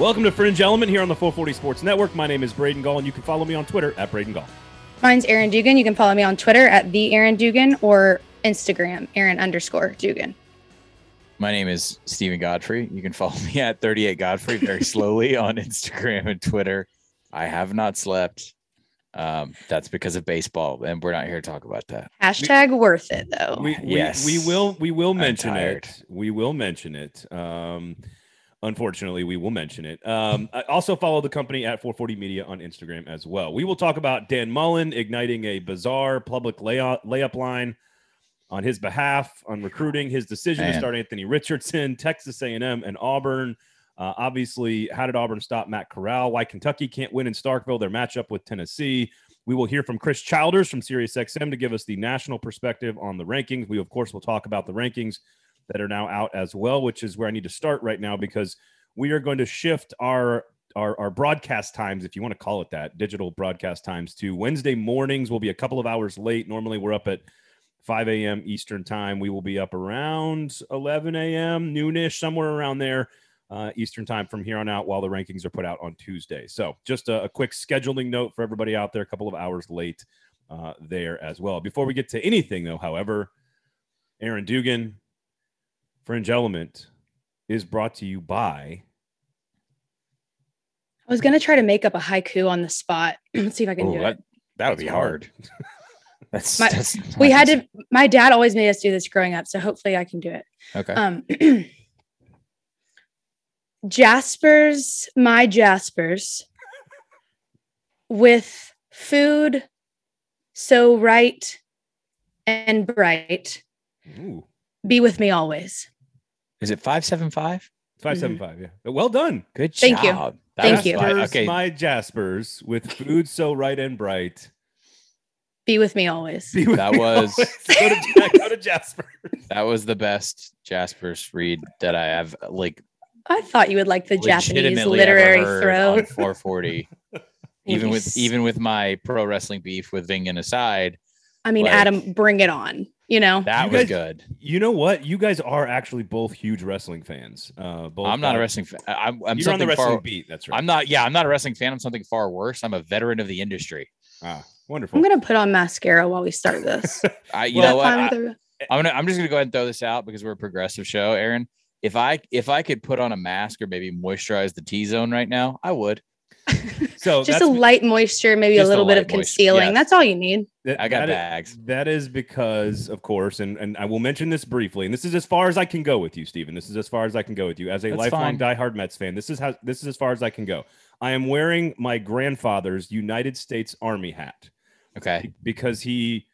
Welcome to Fringe Element here on the 440 Sports Network. My name is Braden Gall, and you can follow me on Twitter at Braden Gall. Mine's Aaron Dugan. You can follow me on Twitter at the Aaron Dugan or Instagram Aaron underscore Dugan. My name is Steven Godfrey. You can follow me at 38 Godfrey very slowly on Instagram and Twitter. I have not slept. Um, that's because of baseball, and we're not here to talk about that. Hashtag worth it though. We, we, Yes. we will we will mention it. We will mention it. Um, unfortunately, we will mention it. Um, I also follow the company at 440 Media on Instagram as well. We will talk about Dan Mullen igniting a bizarre public layup layup line on his behalf on recruiting, his decision to start Anthony Richardson, Texas A&M, and Auburn. Uh, obviously, how did Auburn stop Matt Corral? Why Kentucky can't win in Starkville? Their matchup with Tennessee. We will hear from Chris Childers from SiriusXM to give us the national perspective on the rankings. We, of course, will talk about the rankings that are now out as well, which is where I need to start right now because we are going to shift our our, our broadcast times, if you want to call it that, digital broadcast times to Wednesday mornings. We'll be a couple of hours late. Normally, we're up at 5 a.m. Eastern time. We will be up around 11 a.m. noonish, somewhere around there. Uh, Eastern time from here on out while the rankings are put out on Tuesday. So, just a, a quick scheduling note for everybody out there, a couple of hours late uh, there as well. Before we get to anything, though, however, Aaron Dugan, Fringe Element is brought to you by. I was gonna try to make up a haiku on the spot. Let's see if I can Ooh, do that, it. that would be That's hard. That's, My- that's We had to. My dad always made us do this growing up, so hopefully I can do it. Okay. Um, Jaspers, my Jaspers, with food so right and bright, Ooh, be with me always. Is it 575? 575. Yeah. Well done. Good Thank you. job. That Thank you. fine. Jaspers, Okay. My Jaspers with food so right and bright. Be with me always. Be with That me was- always. go, to, go to Jasper. that was the best Jasper's read that I have like I thought you would like the Japanese literary heard throw. 440. even with even with my pro wrestling beef with Vingen aside, I mean, like- Adam, bring it on. You know, that You was guys- good. You know what? You guys are actually both huge wrestling fans. Uh, both I'm not a wrestling fan. I'm, I'm You're on the something wrestling far. beat. That's right. I'm not. Yeah, I'm not a wrestling fan. I'm something far worse. I'm a veteran of the industry. ah, wonderful. I'm gonna put on mascara while we start this. I, you Well, know what? I, with? I'm gonna. I'm just gonna go ahead and throw this out because we're a progressive show, Aaron. If I if I could put on a mask or maybe moisturize the T zone right now, I would. so Just a light moisture, maybe a Just a little bit of moisture, concealing. yes. That's all you need. that- I got that is- bags. That is because, of course, and, and I will mention this briefly, and this is as far as I can go with you, Steven. This is as far as I can go with you. As a That's lifelong fine. diehard Mets fan, this is how this is as far as I can go. I am wearing my grandfather's United States Army hat Okay. because he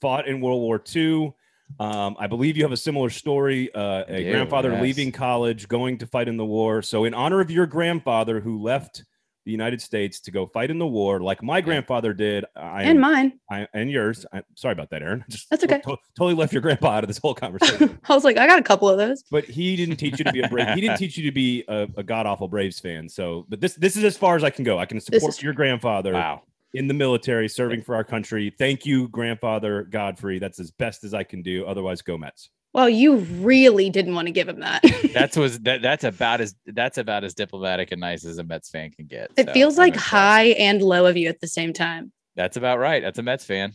fought in World War II. Um, I believe you have a similar story. Uh, a do, grandfather yes. leaving college, going to fight in the war. So, in honor of your grandfather who left the United States to go fight in the war, like my grandfather did, I am and mine. I, and yours. I, sorry about that, Aaron. Just That's okay. to- totally left your grandpa out of this whole conversation. I was like, I got a couple of those. but he didn't teach you to be a brave. He didn't teach you to be a, a god awful Braves fan. So, but this this is as far as I can go. I can support your grandfather Wow. in the military, serving for our country. Thank you, grandfather Godfrey. That's as best as I can do. Otherwise, go Mets. Well, you really didn't want to give him that. That's was that. That's about as that's about as diplomatic and nice as a Mets fan can get. it so feels like high and low of you at the same time. That's about right. That's a Mets fan.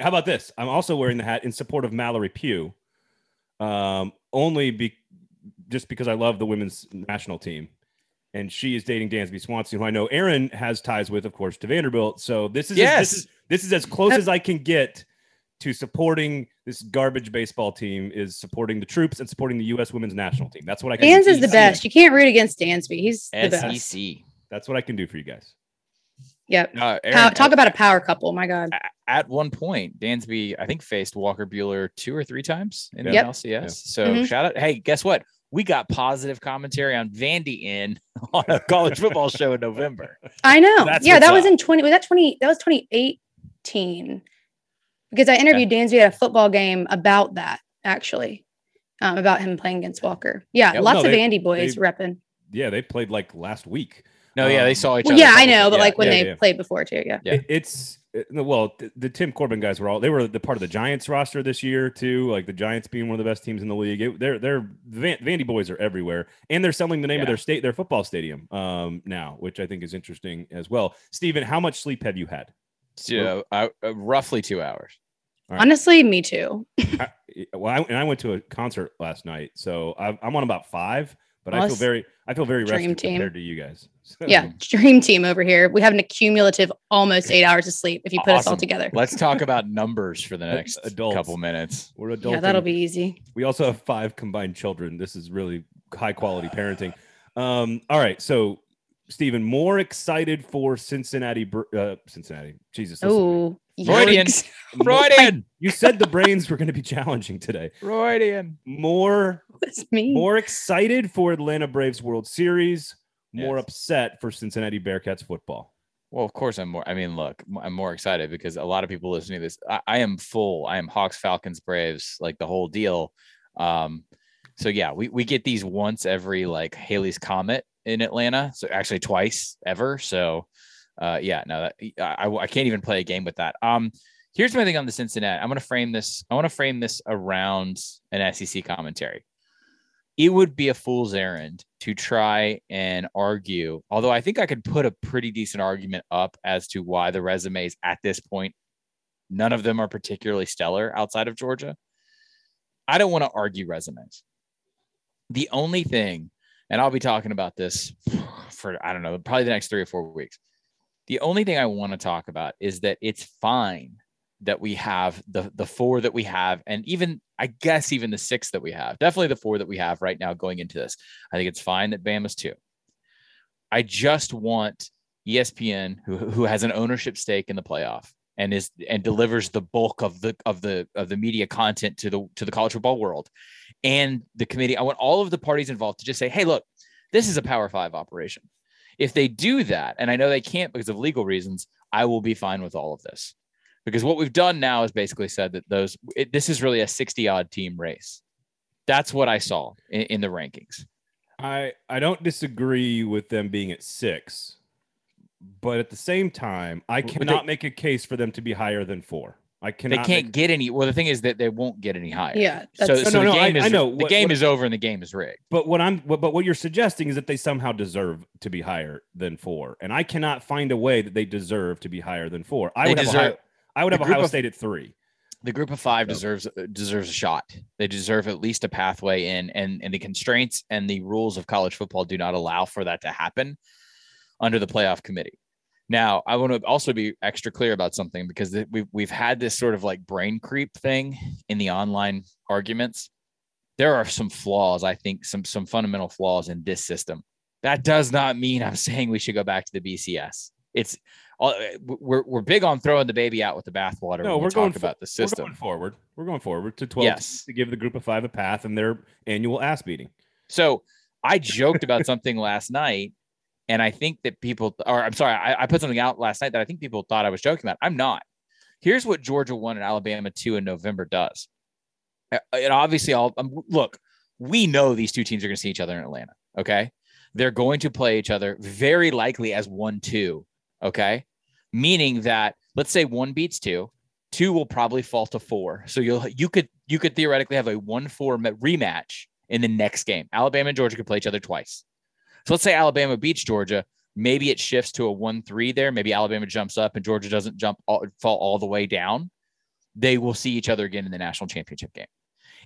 How about this? I'm also wearing the hat in support of Mallory Pugh, um, only be just because I love the women's national team, and she is dating Dansby Swanson, who I know Aaron has ties with, of course, to Vanderbilt. So this is Yes. this is this is as close as I can get to supporting this garbage baseball team is supporting the troops and supporting the U.S. women's national team. That's what I can. Dans do. is the best. You can't root against Dansby. He's the best. SEC. That's what I can do for you guys. Yep. Uh, Pow- Aaron, talk about a power couple. My God. at one point, Dansby, I think, faced Walker Buehler two or three times in Yep. the LCS. Yep. So Mhm. shout out. Hey, guess what? We got positive commentary on Vandy in on a college football show in November. I know. That's yeah, what's that was in 20. Was that 20? That was 2018. Because I interviewed Dansby at a football game about that, actually, um, about him playing against Walker. Yeah, Yeah, lots no, of they- Andy boys they- repping. Yeah, they played like last week. No, yeah, they Um, saw each Well, other. yeah, I know, but Yeah, like when yeah, they yeah. played before too. Yeah. Yeah. It- it's it- well, the, the Tim Corbin guys were all they were the part of the Giants roster this year too. Like the Giants being one of the best teams in the league. It, they're they're Van, Vandy boys are everywhere, and they're selling the name of their state their football stadium um now, which I think is interesting as well. Steven, how much sleep have you had? So, uh, uh, roughly two hours. All right. Honestly, me too. I, well, I, and I went to a concert last night, so I, I'm on about five. But I feel very I feel very Dream rested team. compared to you guys. So- Yeah, dream team over here. We have an accumulative almost eight hours of sleep if you put us all together. Let's talk about numbers for the next adults. couple minutes. we're adults. Yeah, that'll be easy. We also have five combined children. This is really high quality parenting. Um, all right, so Steven, more excited for Cincinnati, Br- uh, Cincinnati. Jesus, listen to me. Oh, Freudian. yikes. Freudian. You said the brains were going to be challenging today. Freudian. More, That's me. more excited for Atlanta Braves World Series. More Yes. upset for Cincinnati Bearcats football. Well, of course, I'm more. I mean, look, I'm more excited because a lot of people listening to this, I, I am full. I am Hawks, Falcons, Braves, like the whole deal. Um, so yeah, we we get these once every like Halley's Comet in Atlanta. So actually twice ever. So uh, yeah, no, that, I, I can't even play a game with that. Um, here's my thing on the Cincinnati. I'm gonna frame this. I want to frame this around an SEC commentary. It would be a fool's errand to try and argue, although I think I could put a pretty decent argument up as to why the resumes at this point, none of them are particularly stellar outside of Georgia. I don't want to argue resumes. The only thing, and I'll be talking about this for, I don't know, probably the next three or four weeks. The only thing I want to talk about is that it's fine that we have the the four that we have, and even I guess even the six that we have. Definitely the four that we have right now going into this. I think it's fine that Bama's two. I just want ESPN, who who has an ownership stake in the playoff and is and delivers the bulk of the of the of the media content to the to the college football world, and the committee. I want all of the parties involved to just say, "Hey, look, this is a Power Five operation." If they do that, and I know they can't because of legal reasons, I will be fine with all of this. Because what we've done now is basically said that those it, this is really a 60 odd team race. That's what i saw in, in the rankings. I I don't disagree with them being at six, but at the same time, I But they- cannot make a case for them to be higher than four. I they can't make- get any well the thing is that they won't get any higher Yeah, so, that's- so No, no, the no, I- game is I know. the What- game what- is over and the game is rigged But what I'm, but, but what you're suggesting is that they somehow deserve to be higher than four, and I cannot find a way that they deserve to be higher than four. I They would have deserve- Ohio, I would have Ohio of- State at three. the group of five So- deserves deserves a shot they deserve at least a pathway in and and the constraints and the rules of college football do not allow for that to happen under the playoff committee now i want to also be extra clear about something because we've, we've had this sort of like brain creep thing in the online arguments there are some flaws i think some some fundamental flaws in this system that does not mean i'm saying we should go back to the bcs it's uh, all we're, we're big on throwing the baby out with the bathwater No, when we we're talk going about the We're system going forward. We're going forward to twelve Yes. to give the group of five a path and their annual ass beating. So I joked about something last night, and I think that people, or I'm sorry, I, I put something out last night that I think people thought I was joking about. I'm not. Here's what Georgia one and Alabama two in November does. Uh, And obviously, all um, look, we know these two teams are going to see each other in Atlanta. Okay, they're going to play each other very likely as one two. Okay, meaning that let's say one beats two, two will probably fall to four. So you'll you could you could theoretically have a one four rematch in the next game. Alabama and Georgia could play each other twice. So let's say Alabama beats Georgia. Maybe it shifts to a 1 3 there. Maybe Alabama jumps up and Georgia doesn't jump all, fall all the way down. They will see each other again in the national championship game.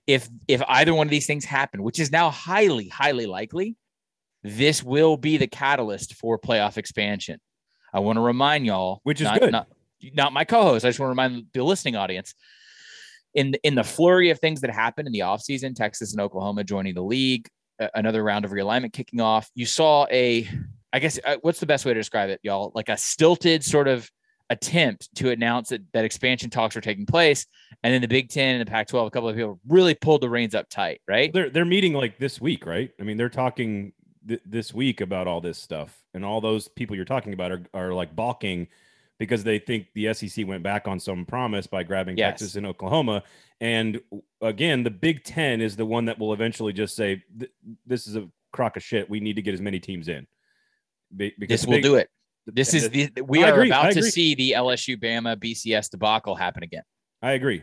If if either one of these things happen, which is now highly highly likely, this will be the catalyst for playoff expansion. I want to remind y'all, Which is not, good. not not my co-host. I just want to remind the listening audience in in the flurry of things that happened in the offseason, Texas and Oklahoma joining the league, another round of realignment kicking off. You saw a, I guess, uh, what's the best way to describe it, y'all? Like a stilted sort of attempt to announce that, that expansion talks were taking place, and then the Big Ten and the Pac-12, a couple of people really pulled the reins up tight, right? They're they're meeting like this week, right? I mean, they're talking th- this week about all this stuff, and all those people you're talking about are are like balking because they think the SEC went back on some promise by grabbing Yes. Texas and Oklahoma. And again, the Big Ten is the one that will eventually just say, "This is a crock of shit. We need to get as many teams in." Be- because this will big- do it. This is the we I are agree, about to see the LSU Bama BCS debacle happen again. I agree.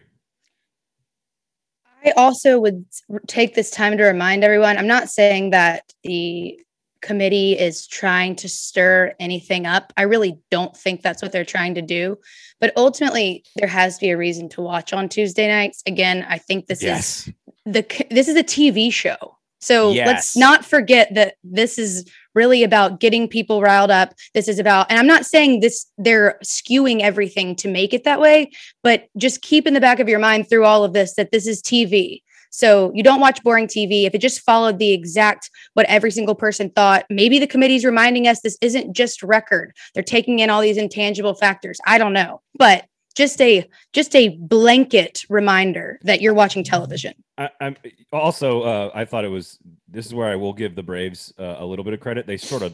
I also would take this time to remind everyone I'm not saying that the committee is trying to stir anything up. I really don't think that's what they're trying to do. But ultimately, there has to be a reason to watch on Tuesday nights. Again, I think this is the this is a TV show. So Yes. let's not forget that this is really about getting people riled up. This is about, and I'm not saying this, they're skewing everything to make it that way, but just keep in the back of your mind through all of this that this is TV. So you don't watch boring TV. If it just followed the exact what every single person thought, maybe the committee's reminding us this isn't just record. They're taking in all these intangible factors. I don't know. But just a just a blanket reminder that you're watching television. I, I'm also. Uh, I thought it was. This is where I will give the Braves uh, a little bit of credit. They sort of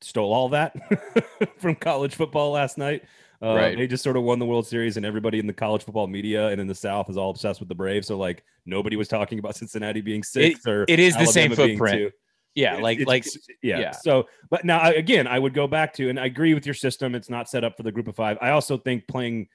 stole all that from college football last night. Uh, Right. They just sort of won the World Series, and everybody in the college football media and in the South is all obsessed with the Braves. So like nobody was talking about Cincinnati being six or it is the same Alabama footprint. Yeah, It's- like it's- like yeah. yeah. So, but now I- again, I would go back to, and I agree with your system. It's not set up for the group of five. I also think playing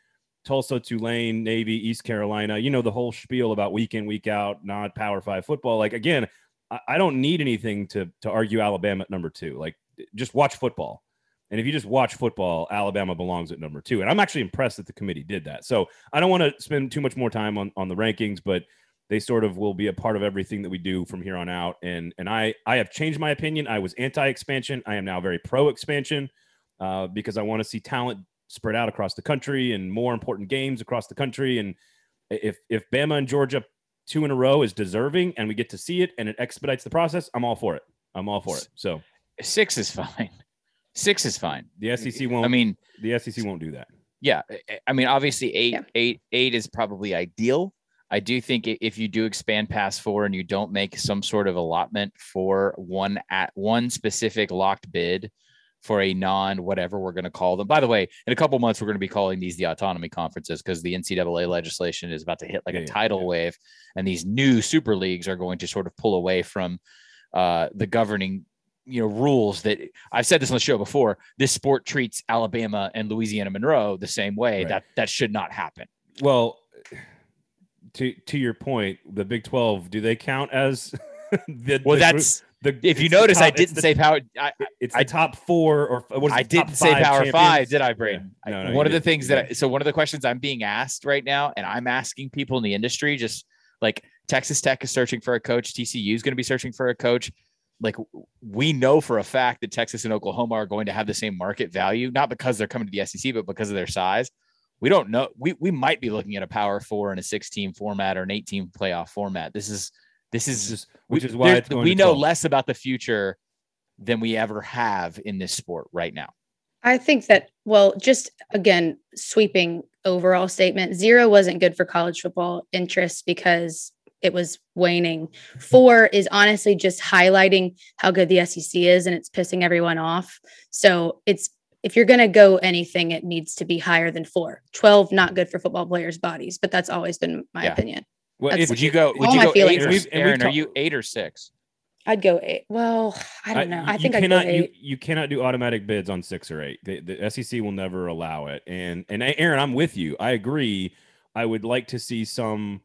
Tulsa, Tulane, Navy, East Carolina, you know, the whole spiel about week in, week out, not power five football. Like, again, I, I don't need anything to, to argue Alabama at number two. Like, just watch football. And if you just watch football, Alabama belongs at number two. And I'm actually impressed that the committee did that. So I don't want to spend too much more time on, on the rankings, but they sort of will be a part of everything that we do from here on out. And and I I have changed my opinion. I was anti-expansion. I am now very pro-expansion uh, because I want to see talent spread out across the country and more important games across the country. And if if Bama and Georgia two in a row is deserving and we get to see it and it expedites the process, I'm all for it. I'm all for it. So six is fine. Six is fine. the SEC won't. I mean, the SEC won't do that. yeah, I- I mean, obviously eight, Yeah. eight, eight is probably ideal. I do think if you do expand past four and you don't make some sort of allotment for one at one specific locked bid for a non whatever we're going to call them. By the way, in a couple months we're going to be calling these the autonomy conferences because the NCAA legislation is about to hit like Yeah, a tidal yeah. wave, and these new super leagues are going to sort of pull away from uh, the governing you know rules that I've said this on the show before. This sport treats Alabama and Louisiana Monroe the same way. Right. That that should not happen. Well, to to your point, the Big Twelve do they count as the Well, the that's the if you notice, I top- it's didn't the- say power. I, it's I- the top four or what is I didn't say power champions? five, did I, Braden? Yeah. No, no, one of the things that I, so one of the questions I'm being asked right now, and I'm asking people in the industry, just like Texas Tech is searching for a coach, TCU is going to be searching for a coach. Like we know for a fact that Texas and Oklahoma are going to have the same market value, not because they're coming to the SEC, but because of their size. We don't know. We we might be looking at a power four and a 16 format or an 18 playoff format. This is this is is which is why it's going we to know 12. less about the future than we ever have in this sport right now. I think that, well, just again, sweeping overall statement zero wasn't good for college football interest because it was waning. Four is honestly just highlighting how good the SEC is and it's pissing everyone off. So it's, if you're going to go anything, it needs to be higher than four. 12, not good for football players' bodies, but that's always been my Yeah. opinion. Well, if- Would you go? Would all you my go eight? feelings Or, are- And we've- and we've Aaron, are you eight or six? I'd go eight. Well, I don't know. I, you think I'd go cannot eight. you, you cannot do automatic bids on six or eight. The, the SEC will never allow it. And and Aaron, I'm with you. I agree. I would like to see some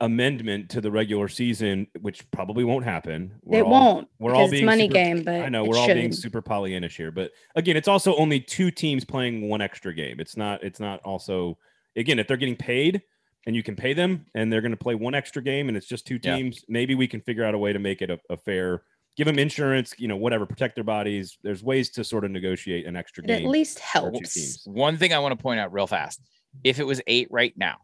amendment to the regular season, which probably won't happen. We're it all- won't. we're because all it's being money super- game, but I know we're all being super Pollyannish here, but again, it's also only two teams playing one extra game. It's not. It's not also again if they're getting paid and you can pay them and they're going to play one extra game and it's just two Yeah. teams. Maybe we can figure out a way to make it a, a fair. Give them insurance, you know, whatever, protect their bodies. There's ways to sort of negotiate an extra game. At least for helps. One thing I want to point out real fast: if it was eight right now,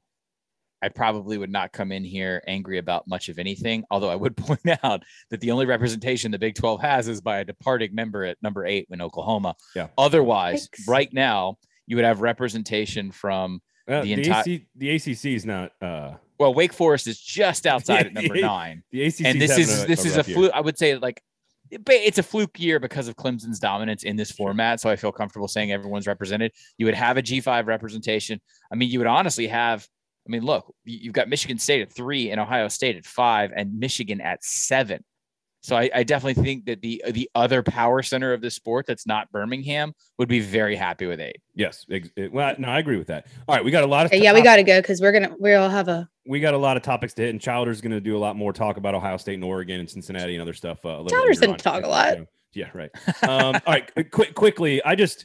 I probably would not come in here angry about much of anything. Although I would point out that the only representation the Big 12 has is by a departing member at number eight in Oklahoma. Yeah. Otherwise, Yikes. right now you would have representation from Uh, the the, enti- AC, the ACC is not. Uh, well, Wake Forest is just outside at number nine. the ACC and this is this is a fluke. I would say like it's a fluke year because of Clemson's dominance in this format. So I feel comfortable saying everyone's represented. You would have a G5 representation. I mean, you would honestly have. I mean, look, you- you've got Michigan State at three and Ohio State at five, and Michigan at seven. So I, I definitely think that the the other power center of the sport that's not Birmingham would be very happy with eight. Yes. ex- it- well, no, I agree with that. All right, we got a lot of yeah, we got to go because we're gonna we all have a we got a lot of topics to hit, and Chowder's going to do a lot more talk about Ohio State and Oregon and Cincinnati and other stuff. Uh, a little Chowder's gonna talk a lot. Yeah, right. Um, all right, quick, quickly. I just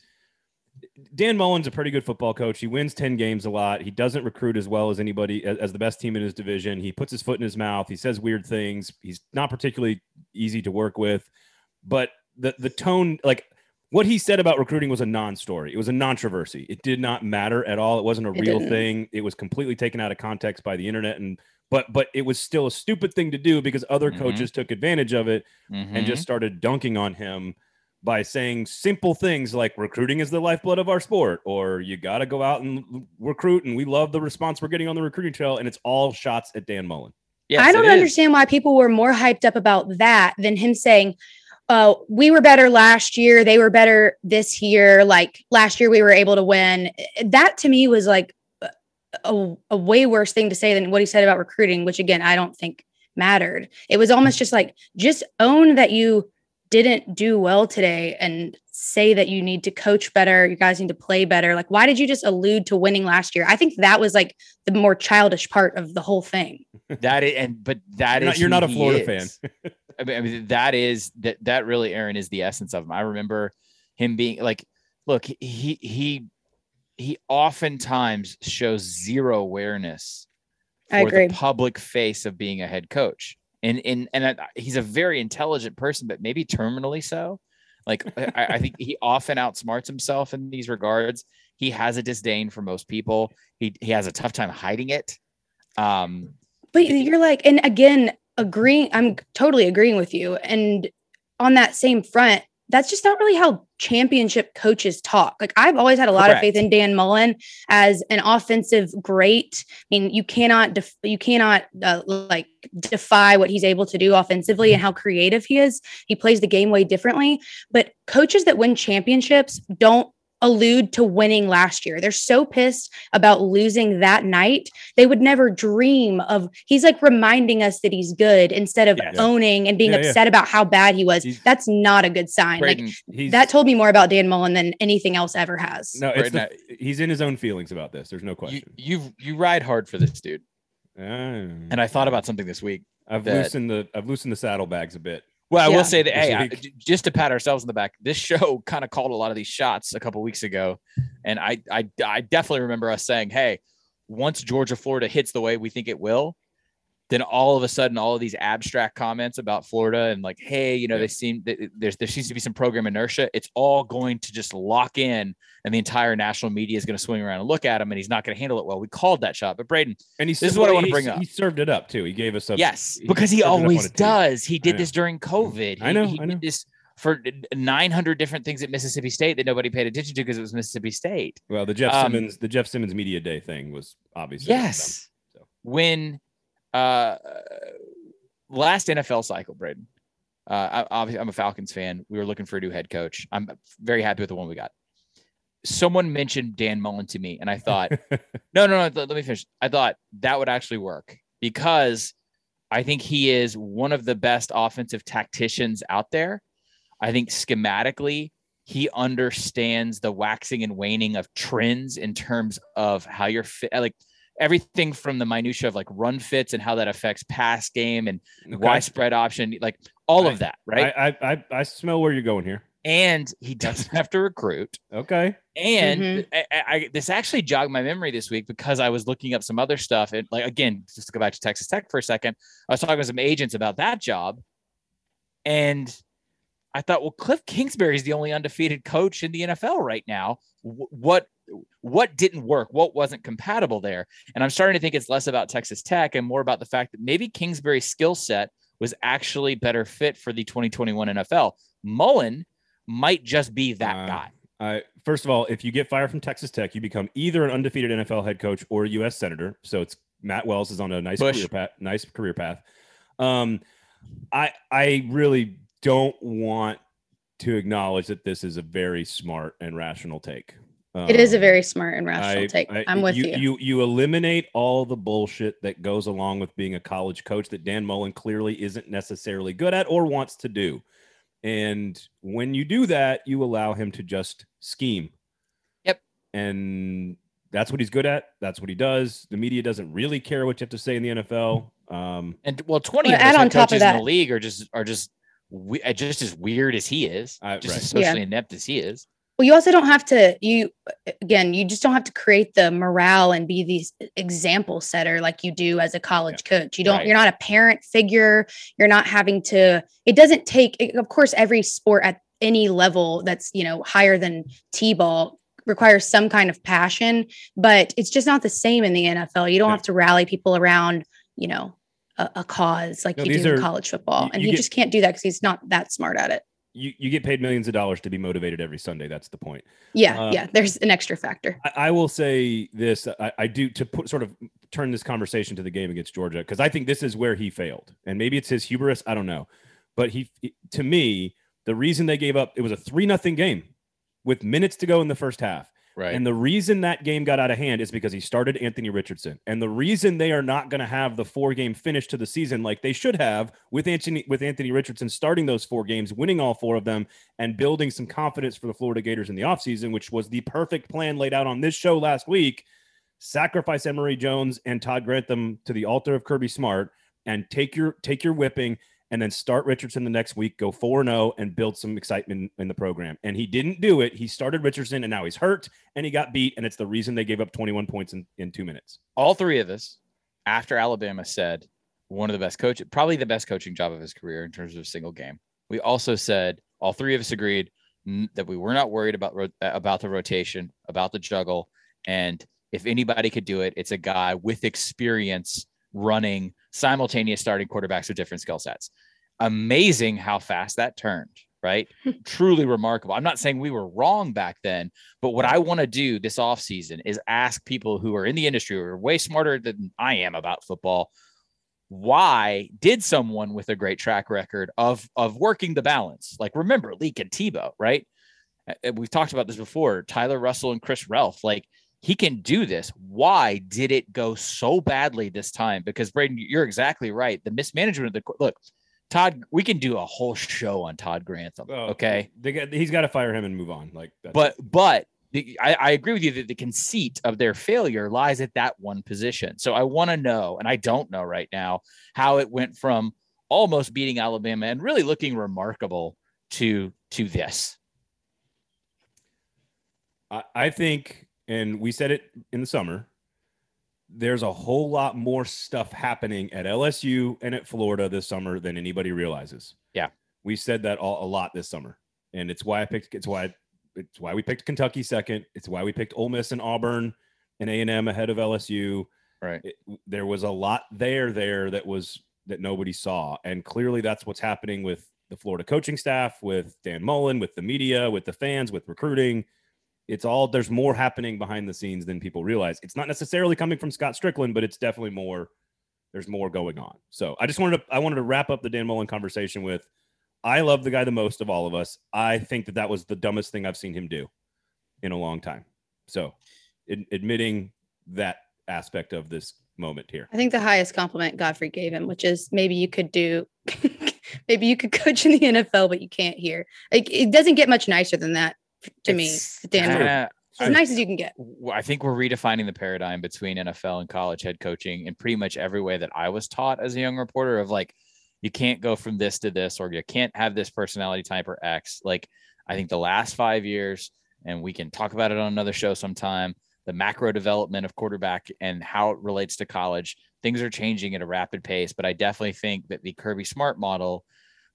Dan Mullen's a pretty good football coach. He wins ten games a lot. He doesn't recruit as well as anybody as, as the best team in his division. He puts his foot in his mouth. He says weird things. He's not particularly easy to work with, but the the tone like. What he said about recruiting was a non-story. It was a non-controversy. It did not matter at all. It wasn't a It real didn't. thing. It was completely taken out of context by the internet and but but it was still a stupid thing to do because other Mhm. coaches took advantage of it and Mhm. just started dunking on him by saying simple things like recruiting is the lifeblood of our sport or you got to go out and recruit and we love the response we're getting on the recruiting trail and it's all shots at Dan Mullen. Yes, I don't it is. understand why people were more hyped up about that than him saying, uh, we were better last year. They were better this year. Like last year, we were able to win. That to me was like a, a way worse thing to say than what he said about recruiting, which again, I don't think mattered. It was almost just like, just own that you didn't do well today and say that you need to coach better. You guys need to play better. Like, why did you just allude to winning last year? I think that was like the more childish part of the whole thing. That is, and but that You're is not- you're not a he Florida fan. I mean, I mean, that is that that really, Aaron, is the essence of him. I remember him being like, look, he he he oftentimes shows zero awareness I for agree. the public face of being a head coach. And and and I- he's a very intelligent person, but maybe terminally so. Like I, I think he often outsmarts himself in these regards. He has a disdain for most people. He he has a tough time hiding it. Um, But you're like, and again, agreeing, I'm totally agreeing with you. And on that same front, that's just not really how championship coaches talk. Like I've always had a lot of faith in Dan Mullen as an offensive great. I mean, you cannot def- you cannot uh, like defy what he's able to do offensively and how creative he is. He plays the game way differently. But coaches that win championships don't allude to winning last year. They're so pissed about losing that night. They would never dream of he's like reminding us that he's good instead of Yeah. owning and being Yeah, yeah. upset about how bad he was. He's- That's not a good sign. Like Braden, He's that told me more about Dan Mullen than anything else ever has. no, it's Braden, the, he's in his own feelings about this. There's no question. you you ride hard for this dude. Ah. And I thought about something this week. I've that- loosened the I've loosened the saddlebags a bit. Well, I Yeah. will say that hey, I, just to pat ourselves in the back, this show kind of called a lot of these shots a couple weeks ago, and I, I I definitely remember us saying, hey, once Georgia Florida hits the way we think it will, then all of a sudden all of these abstract comments about Florida and like, hey, you know, Yeah. they seem th- there's there seems to be some program inertia. It's all going to just lock in, and the entire national media is going to swing around and look at him, and he's not going to handle it well. We called that shot, but Braden, And he This is what I wanna bring up. He served it up too. He gave us a Yes, he because he served it up on always does. He did this during COVID. I know, He I know. did this for 900 different things at Mississippi State that nobody paid attention to because it was Mississippi State. Well, the Jeff Um, Simmons the Jeff Simmons media day thing was obviously. Yes. so. When uh last NFL cycle, Braden. Uh, I, obviously, I'm a Falcons fan. We were looking for a new head coach. I'm very happy with the one we got. Someone mentioned Dan Mullen to me, and I thought, no, no, no. Let, let me finish. I thought that would actually work because I think he is one of the best offensive tacticians out there. I think schematically, he understands the waxing and waning of trends in terms of how you're fit, like everything from the minutia of like run fits and how that affects pass game and Okay. wide spread option, like all I- of that, right? I, I I I smell where you're going here. and he doesn't have to recruit. Okay. And Mhm. I, I, I- this actually jogged my memory this week because I was looking up some other stuff. And like again, just to go back to Texas Tech for a second, I was talking to some agents about that job, and I thought, well, Cliff Kingsbury is the only undefeated coach in the NFL right now. Wh- What what didn't work? What wasn't compatible there? And I'm starting to think it's less about Texas Tech and more about the fact that maybe Kingsbury's skill set was actually better fit for the 2021 NFL. Mullen might just be that Uh, guy. I first of all, if you get fired from Texas Tech, you become either an undefeated NFL head coach or a U.S. senator. So it's Matt Wells is on a nice Bush. career path. Nice career path. Um, I I really don't want to acknowledge that this is a very smart and rational take. It is a Um, very smart and rational I- take. I- I'm with you. You you eliminate all the bullshit that goes along with being a college coach that Dan Mullen clearly isn't necessarily good at or wants to do. And when you do that, you allow him to just scheme. Yep. And that's what he's good at. That's what he does. The media doesn't really care what you have to say in the NFL. Um, And well, twenty Well, of add those on head top of coaches in the league are just are just we, uh, just as weird as he is, I- just right. as Yeah. socially inept as he is. Well, you also don't have to. You again, you just don't have to create the morale and be the example setter like you do as a college coach. You don't. Right. You're not a parent figure. You're not having to. It doesn't take. Of course, every sport at any level that's you know higher than t-ball requires some kind of passion, but it's just not the same in the NFL. You don't No. have to rally people around. You know. A, a cause like No, you these do in college football, you- and you he get- just can't do that because he's not that smart at it. You, you get paid millions of dollars to be motivated every Sunday. That's the point. Yeah, Uh, yeah. There's an extra factor. I, I will say this: I, I do to put sort of turn this conversation to the game against Georgia because I think this is where he failed, and maybe it's his hubris. I don't know, but he, to me, the reason they gave up it was a three nothing game with minutes to go in the first half, Right. and the reason that game got out of hand is because he started Anthony Richardson, and the reason they are not going to have the four game finish to the season like they should have with Anthony with Anthony Richardson starting those four games, winning all four of them, and building some confidence for the Florida Gators in the offseason, which was the perfect plan laid out on this show last week. Sacrifice Emory Jones and Todd Grantham to the altar of Kirby Smart and take your take your whipping and then start Richardson the next week, go 4 0 and build some excitement in the program. And he didn't do it. He started Richardson and now he's hurt and he got beat. And it's the reason they gave up 21 points in, in two minutes. all three of us, after Alabama said one of the best coach, probably the best coaching job of his career in terms of a single game. We also said all three of us agreed that we were not worried about uh, about the rotation, about the juggle, and if anybody could do it, it's a guy with experience running simultaneous starting quarterbacks with different skill sets. Amazing how fast that turned, right? Hmm. Truly remarkable. I'm not saying we were wrong back then, but what I want to do this offseason is ask people who are in the industry who are way smarter than I am about football. Why did someone with a great track record of of working the balance? Like remember Leak and Tebow, right? We've talked about this before. Tyler Russell and Chris Relf, like he can do this. Why did it go so badly this time? Because Braden, you're exactly right. The mismanagement of the look, Todd. We can do a whole show on Todd Grantham. okay, They got, he's got to fire him and move on. Like, that's but but the, I, I agree with you that the conceit of their failure lies at that one position. So I want to know, and I don't know right now, how it went from almost beating Alabama and really looking remarkable to to this. I, I think, and we said it in the summer, there's a whole lot more stuff happening at LSU and at Florida this summer than anybody realizes. Yeah. We said that all, a lot this summer. And it's why I picked, it's why, it's why we picked Kentucky second. It's why we picked Ole Miss and Auburn and A&M ahead of LSU. Right. It, there was a lot there, there that was, that nobody saw. And clearly that's what's happening with the Florida coaching staff, with Dan Mullen, with the media, with the fans, with recruiting it's all there's more happening behind the scenes than people realize. It's not necessarily coming from Scott Stricklin, but it's definitely more. There's more going on. So I just wanted to I wanted to wrap up the Dan Mullen conversation with, I love the guy the most of all of us. I think that that was the dumbest thing I've seen him do in a long time. So, ad- admitting that aspect of this moment here. I think the highest compliment Godfrey gave him, which is maybe you could do, maybe you could coach in the NFL, but you can't here. Like it doesn't get much nicer than that to me. It's- Dan, uh, as nice as you can get. I think we're redefining the paradigm between NFL and college head coaching in pretty much every way that I was taught as a young reporter of like, you can't go from this to this, or you can't have this personality type or X. Like, I think the last five years, and we can talk about it on another show sometime, the macro development of quarterback and how it relates to college, things are changing at a rapid pace. But I definitely think that the Kirby Smart model,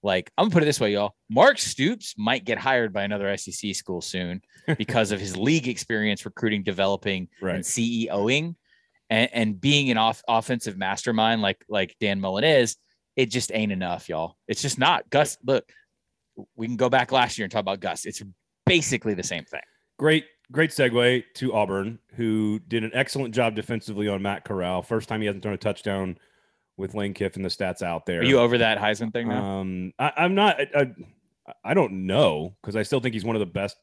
like, I'm gonna put it this way, y'all. Mark Stoops might get hired by another SEC school soon because of his league experience recruiting, developing, Right. and CEOing and, and being an off, offensive mastermind like like Dan Mullen is, it just ain't enough, y'all. It's just not. Gus, look, we can go back last year and talk about Gus. It's basically the same thing. Great, great segue to Auburn, who did an excellent job defensively on Matt Corral. First time he hasn't thrown a touchdown with Lane Kiffin. The stats out there. Are you over that Heisman thing now? Um, I, I'm not. I, I, I don't know because I still think he's one of the best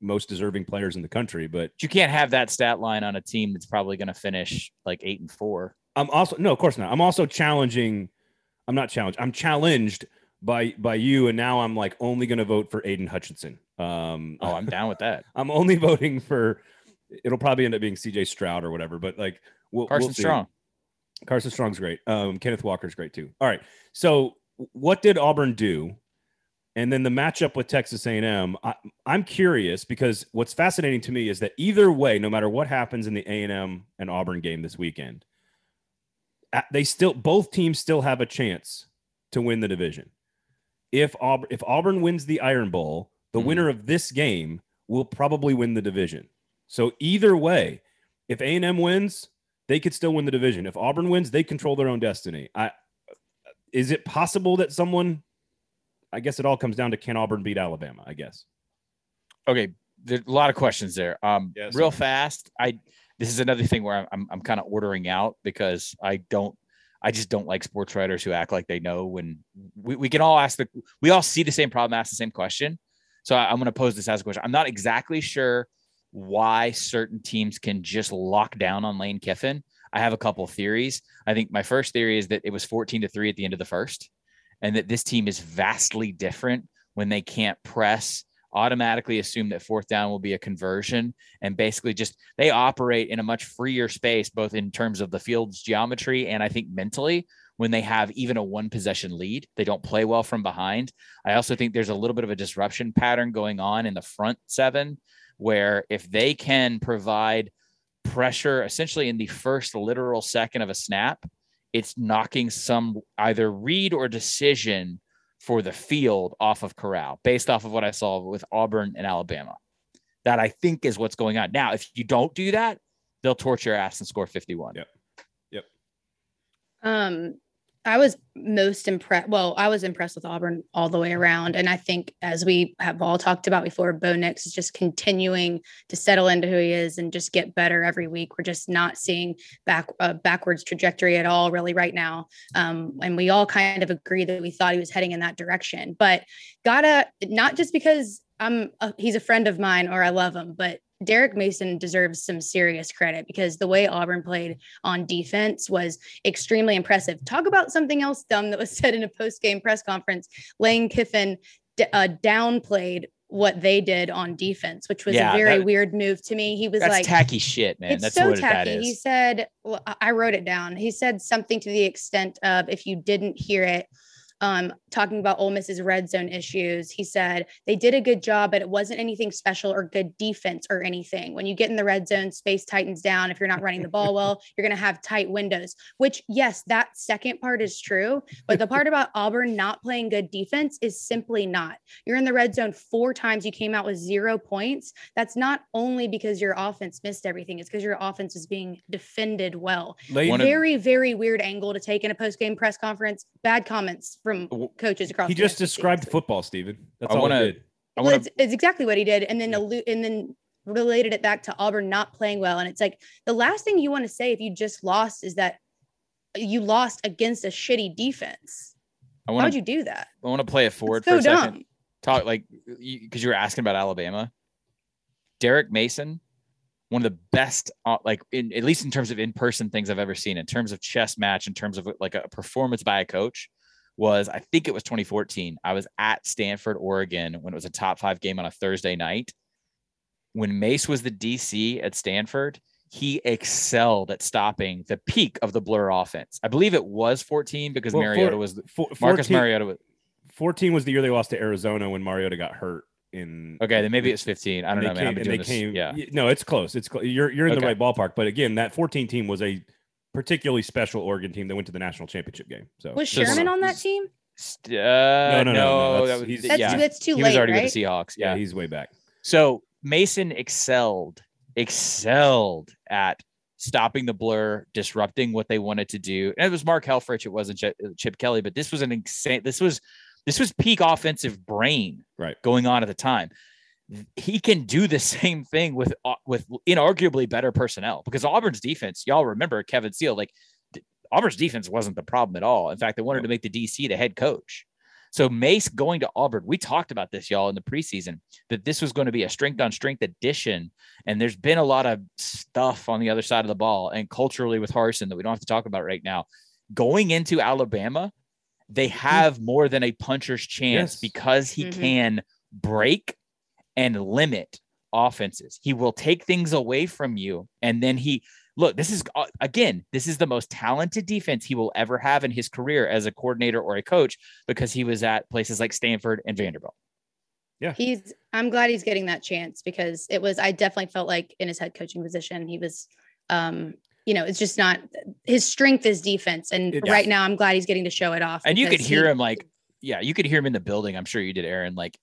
most deserving players in the country. But you can't have that stat line on a team that's probably going to finish like eight and four. I'm also no, of course not. I'm also challenging. I'm not challenged. I'm challenged by by you, and now I'm like only going to vote for Aidan Hutchinson. Um, oh, I'm down with that. I'm only voting for. It'll probably end up being C.J. Stroud or whatever, but like we'll, Carson we'll Strong. Carson Strong's great. Um, Kenneth Walker's great too. All right. So what did Auburn do? And then the matchup with Texas A&M, I, am curious because what's fascinating to me is that either way, no matter what happens in the A&M and Auburn game this weekend, they still both teams still have a chance to win the division. If Auburn, if Auburn wins the Iron Bowl, the mm-hmm. winner of this game will probably win the division. So either way, if A&M wins, they could still win the division. If Auburn wins, they control their own destiny. I is it possible that someone I guess it all comes down to can Auburn beat Alabama, I guess. Okay, there's a lot of questions there. Um yes, real fast, I this is another thing where I'm I'm, I'm kind of ordering out because I don't I just don't like sports writers who act like they know when we, we can all ask the we all see the same problem, ask the same question. So I, I'm going to pose this as a question. I'm not exactly sure why certain teams can just lock down on Lane Kiffin. I have a couple theories. I think my first theory is that it was 14 to 3 at the end of the first, and that this team is vastly different when they can't press, automatically assume that fourth down will be a conversion, and basically just they operate in a much freer space, both in terms of the field's geometry and I think mentally when they have even a one possession lead. They don't play well from behind. I also think there's a little bit of a disruption pattern going on in the front seven where if they can provide pressure essentially in the first literal second of a snap, it's knocking some either read or decision for the field off of Corral based off of what I saw with Auburn and Alabama. That I think is what's going on. Now, if you don't do that, they'll torch your ass and score 51. Yep. Yep. Um, I was most impressed. Well, I was impressed with Auburn all the way around. And I think, as we have all talked about before, Bo Nix is just continuing to settle into who he is and just get better every week. We're just not seeing back uh, backwards trajectory at all, really, right now. Um, and we all kind of agree that we thought he was heading in that direction. But gotta not just because I'm a, he's a friend of mine or I love him, but Derek Mason deserves some serious credit because the way Auburn played on defense was extremely impressive. Talk about something else dumb that was said in a post game press conference. Lane Kiffin uh, downplayed what they did on defense, which was yeah, a very that, weird move to me. He was like tacky shit, man. It's that's so tacky. He said, well, I wrote it down. He said something to the extent of if you didn't hear it, um, talking about Ole Miss's red zone issues. He said they did a good job, but it wasn't anything special or good defense or anything. When you get in the red zone, space tightens down. If you're not running the ball well, you're going to have tight windows, which, yes, that second part is true. But the part about Auburn not playing good defense is simply not. You're in the red zone four times, you came out with zero points. That's not only because your offense missed everything, it's because your offense is being defended well. very, very weird angle to take in a post game press conference. Bad comments from coaches across. He just described football, Steven. That's I all wanna, he did. I wanna, well, it's, it's, exactly what he did, and then yeah. and then related it back to Auburn not playing well. And it's like the last thing you want to say if you just lost is that you lost against a shitty defense. I wanna, Why would you do that? I want to play it forward so for a dumb. second. Talk like because you, you were asking about Alabama. Derek Mason, one of the best, uh, like in at least in terms of in-person things I've ever seen. In terms of chess match, in terms of like a performance by a coach, was I think it was 2014. I was at Stanford, Oregon when it was a top five game on a Thursday night. When Mace was the DC at Stanford, he excelled at stopping the peak of the blur offense. I believe it was 14 because well, Mariota was the, four, 14, Marcus Mariota was 14 was the year they lost to Arizona when Mariota got hurt in okay then maybe it's 15 i don't know man. Came, they this, came yeah no it's close it's close. you're you're in okay. the right ballpark but again that 14 team was a particularly special Oregon team that went to the national championship game. So was Sherman on that team? Uh, no, no, no, no. That's, that was, that's, yeah. that's too he late. He was already right? with the Seahawks. Yeah. yeah, he's way back. So Mason excelled, excelled at stopping the blur, disrupting what they wanted to do. And it was Mark Helfrich. It wasn't Chip Kelly, but this was an insane. This was this was peak offensive brain right going on at the time he can do the same thing with uh, with inarguably better personnel because Auburn's defense, y'all remember Kevin Steele, like Auburn's defense wasn't the problem at all. In fact, they wanted to make the DC the head coach. So Mace going to Auburn, we talked about this, y'all, in the preseason, that this was going to be a strength on strength addition. And there's been a lot of stuff on the other side of the ball and culturally with Harsin that we don't have to talk about right now. Going into Alabama, they have more than a puncher's chance Yes. because he Mhm. can break and limit offenses. He will take things away from you. And then he, look, this is, uh, again, this is the most talented defense he will ever have in his career as a coordinator or a coach because he was at places like Stanford and Vanderbilt. Yeah. He's I'm glad he's getting that chance because it was I definitely felt like in his head coaching position he was um you know it's just not his strength is defense and It- right now I'm glad he's getting to show it off And you could hear he- him like, yeah, you could hear him in the building. I'm sure you did, Aaron. Like,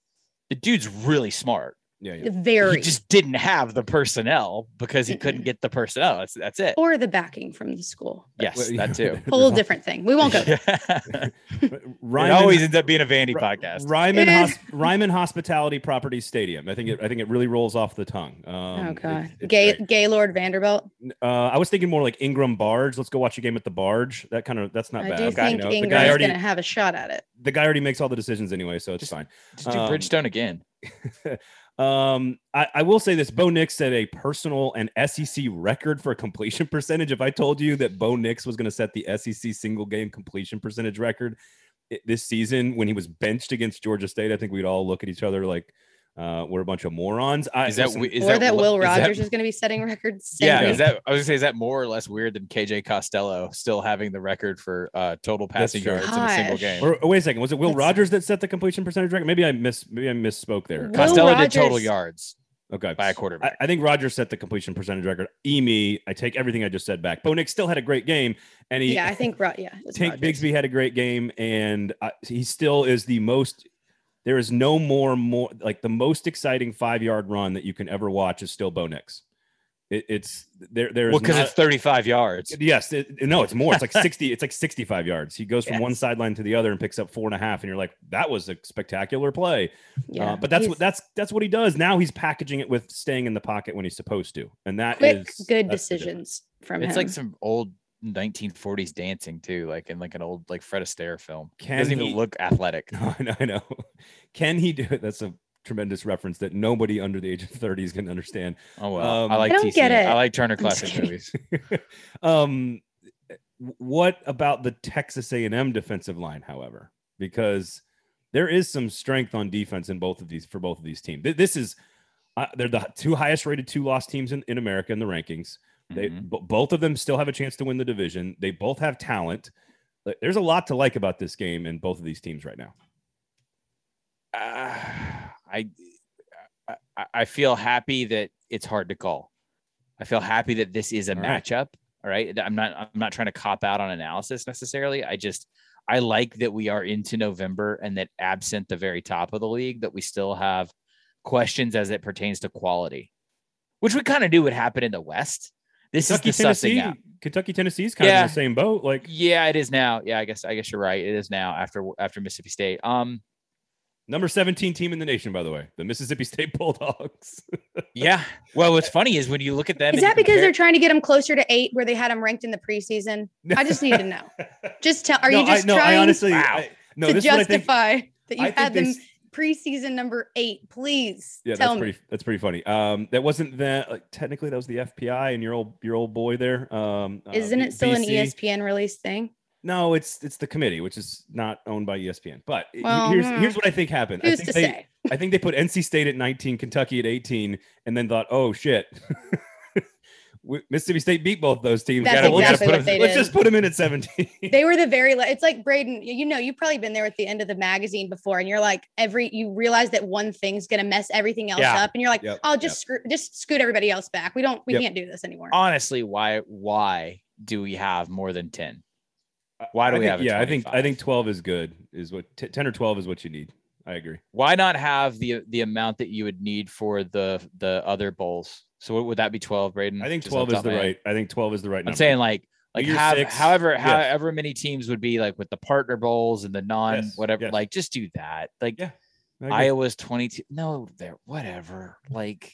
the dude's really smart. Yeah, yeah. very He just didn't have the personnel because he couldn't get the personnel. That's that's it. or the backing from the school Yes, Well, that too. whole different thing we won't go there. it always ends up being a Vandy Ry- podcast. Ryman, Eh. Hos- Ryman Hospitality Property Stadium. I think it. I think it really rolls off the tongue. Um, oh god it's gay great. gaylord vanderbilt Uh, I was thinking more like Ingram Barge. Let's go watch a game at the Barge. That kind of that's not i bad. do you think know? the ingram's guy already gonna have a shot at it the guy already makes all the decisions anyway, so it's Just- fine. Just do Um, Bridgestone again. Um, I, I will say this: Bo Nix set a personal and SEC record for completion percentage. If I told you that Bo Nix was going to set the SEC single game completion percentage record this season when he was benched against Georgia State, I think we'd all look at each other like uh, we're a bunch of morons. I, Is that listen, is or that, lo- will rogers is going to be setting records same yeah, thing. is that I was gonna say is that more or less weird than KJ Costello still having the record for uh, total passing true. yards in a single game? or, or wait a second, was it Will That's- Rogers that set the completion percentage record? Maybe I miss maybe I misspoke there. Will Costello did total yards Okay, by a quarterback. I think Rogers set the completion percentage record. Emi, I take everything I just said back. Bo Nix still had a great game, and he yeah i think Ro- yeah Tank Rogers. Bigsby had a great game, and uh, he still is the most. There is no more more like the most exciting five yard run that you can ever watch is still Bo Nix. It, it's there. There's well, because it's 35 yards. yes, it, no, it's more. It's like sixty. It's like sixty five yards. He goes from one sideline to the other and picks up four and a half, and you're like, that was a spectacular play. yeah Uh, but that's what that's that's what he does now. He's packaging it with staying in the pocket when he's supposed to, and that is quick good that's the difference. decisions from It's him like some old 1940s dancing too, like in like an old like Fred Astaire film. Can Doesn't he- even look athletic. No, I know, I know. Can he do it? That's a tremendous reference that nobody under the age of 30 is going to understand. Oh well, Um, I like I don't get it. I like Turner Classic movies. um, what about the Texas A&M defensive line, however? Because there is some strength on defense in both of these for both of these teams. This is uh, they're the two highest rated two loss teams in, in America in the rankings. They Mhm. b- both of them still have a chance to win the division. They both have talent. There's a lot to like about this game and both of these teams right now. Uh, I, I I feel happy that it's hard to call. I feel happy that this is a All right. matchup. All right. I'm not I'm not trying to cop out on analysis necessarily. I just I like that we are into November and that absent the very top of the league, that we still have questions as it pertains to quality, which we kind of knew would happen in the West. This Kentucky, is the sussing Tennessee, out. Kentucky, Tennessee's kind of in the same boat. Like Yeah, it is now. Yeah, I guess I guess you're right. It is now after after Mississippi State. Um, number 17 team in the nation, by the way, the Mississippi State Bulldogs. yeah. Well, what's funny is when you look at them, Is that because compare- they're trying to get them closer to eight, where they had them ranked in the preseason? I just need to know. Just tell. Are No, you just I, no, trying I honestly, Wow. I, no, to this is I think. justify that you I had them s- preseason number eight? Please Yeah, that's me. pretty. That's pretty funny. Um, that wasn't that. Like, technically, that was the FPI and your old your old boy there. Um, uh, Isn't V- it still an E ESPN release thing? No, it's it's the committee, which is not owned by ESPN. But Well, here's hmm. here's what I think happened. I Who's think to they say? I think they put NC State at 19, Kentucky at 18, and then thought, oh shit. We- Mississippi State beat both those teams. That's Gotta- we'll just exactly put what them- they Let's did. just put them in at 17. They were the very. la- It's like Braden. You know, you've probably been there at the end of the magazine before, and you're like, every you realize that one thing's gonna mess everything else Yeah. up, and you're like, Yep, I'll just screw, just scoot everybody else back. We don't, we Yep. can't do this anymore. honestly, why why do we have more than ten? Why do I we think- have a Yeah, I think I think 12 is good. Is what t- 10 or 12 is what you need. I agree. Why not have the the amount that you would need for the the other bowls? So what would that be? Twelve, Braden? I think Just 12 is the of right. I think 12 is the right number. I'm saying like like have however yes. however many teams would be like with the partner bowls and the non Yes, whatever yes. like just do that like Yeah, Iowa's 22 no they're whatever like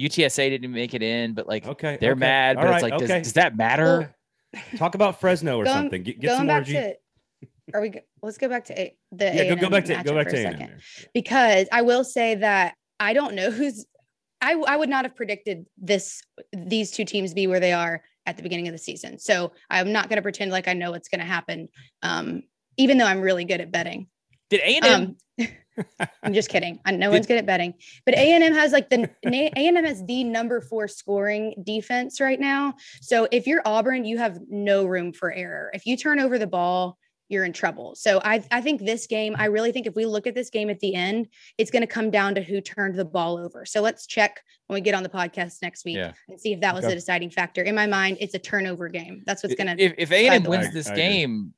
UTSA didn't make it in but like okay, they're okay. mad All but right, it's like does, okay. does that matter Talk about Fresno or Going- something. Get, get Going some more back G. to are we? Let's go back to A, the Yeah, go, go A&M back to go back to a second. because I will say that I don't know who's. I I would not have predicted this these two teams be where they are at the beginning of the season. So I'm not going to pretend like I know what's going to happen. Um, even though I'm really good at betting. Did A and M? Um, I'm just kidding. I, no Did- one's good at betting, but A and M has like the A and M has the number four scoring defense right now. So if you're Auburn, you have no room for error. If you turn over the ball, you're in trouble. So I I think this game, I really think if we look at this game at the end, it's going to come down to who turned the ball over. So let's check when we get on the podcast next week Yeah. and see if that was Okay. a deciding factor. In my mind, it's a turnover game. That's what's going to. if if A and M wins way. this I agree. game,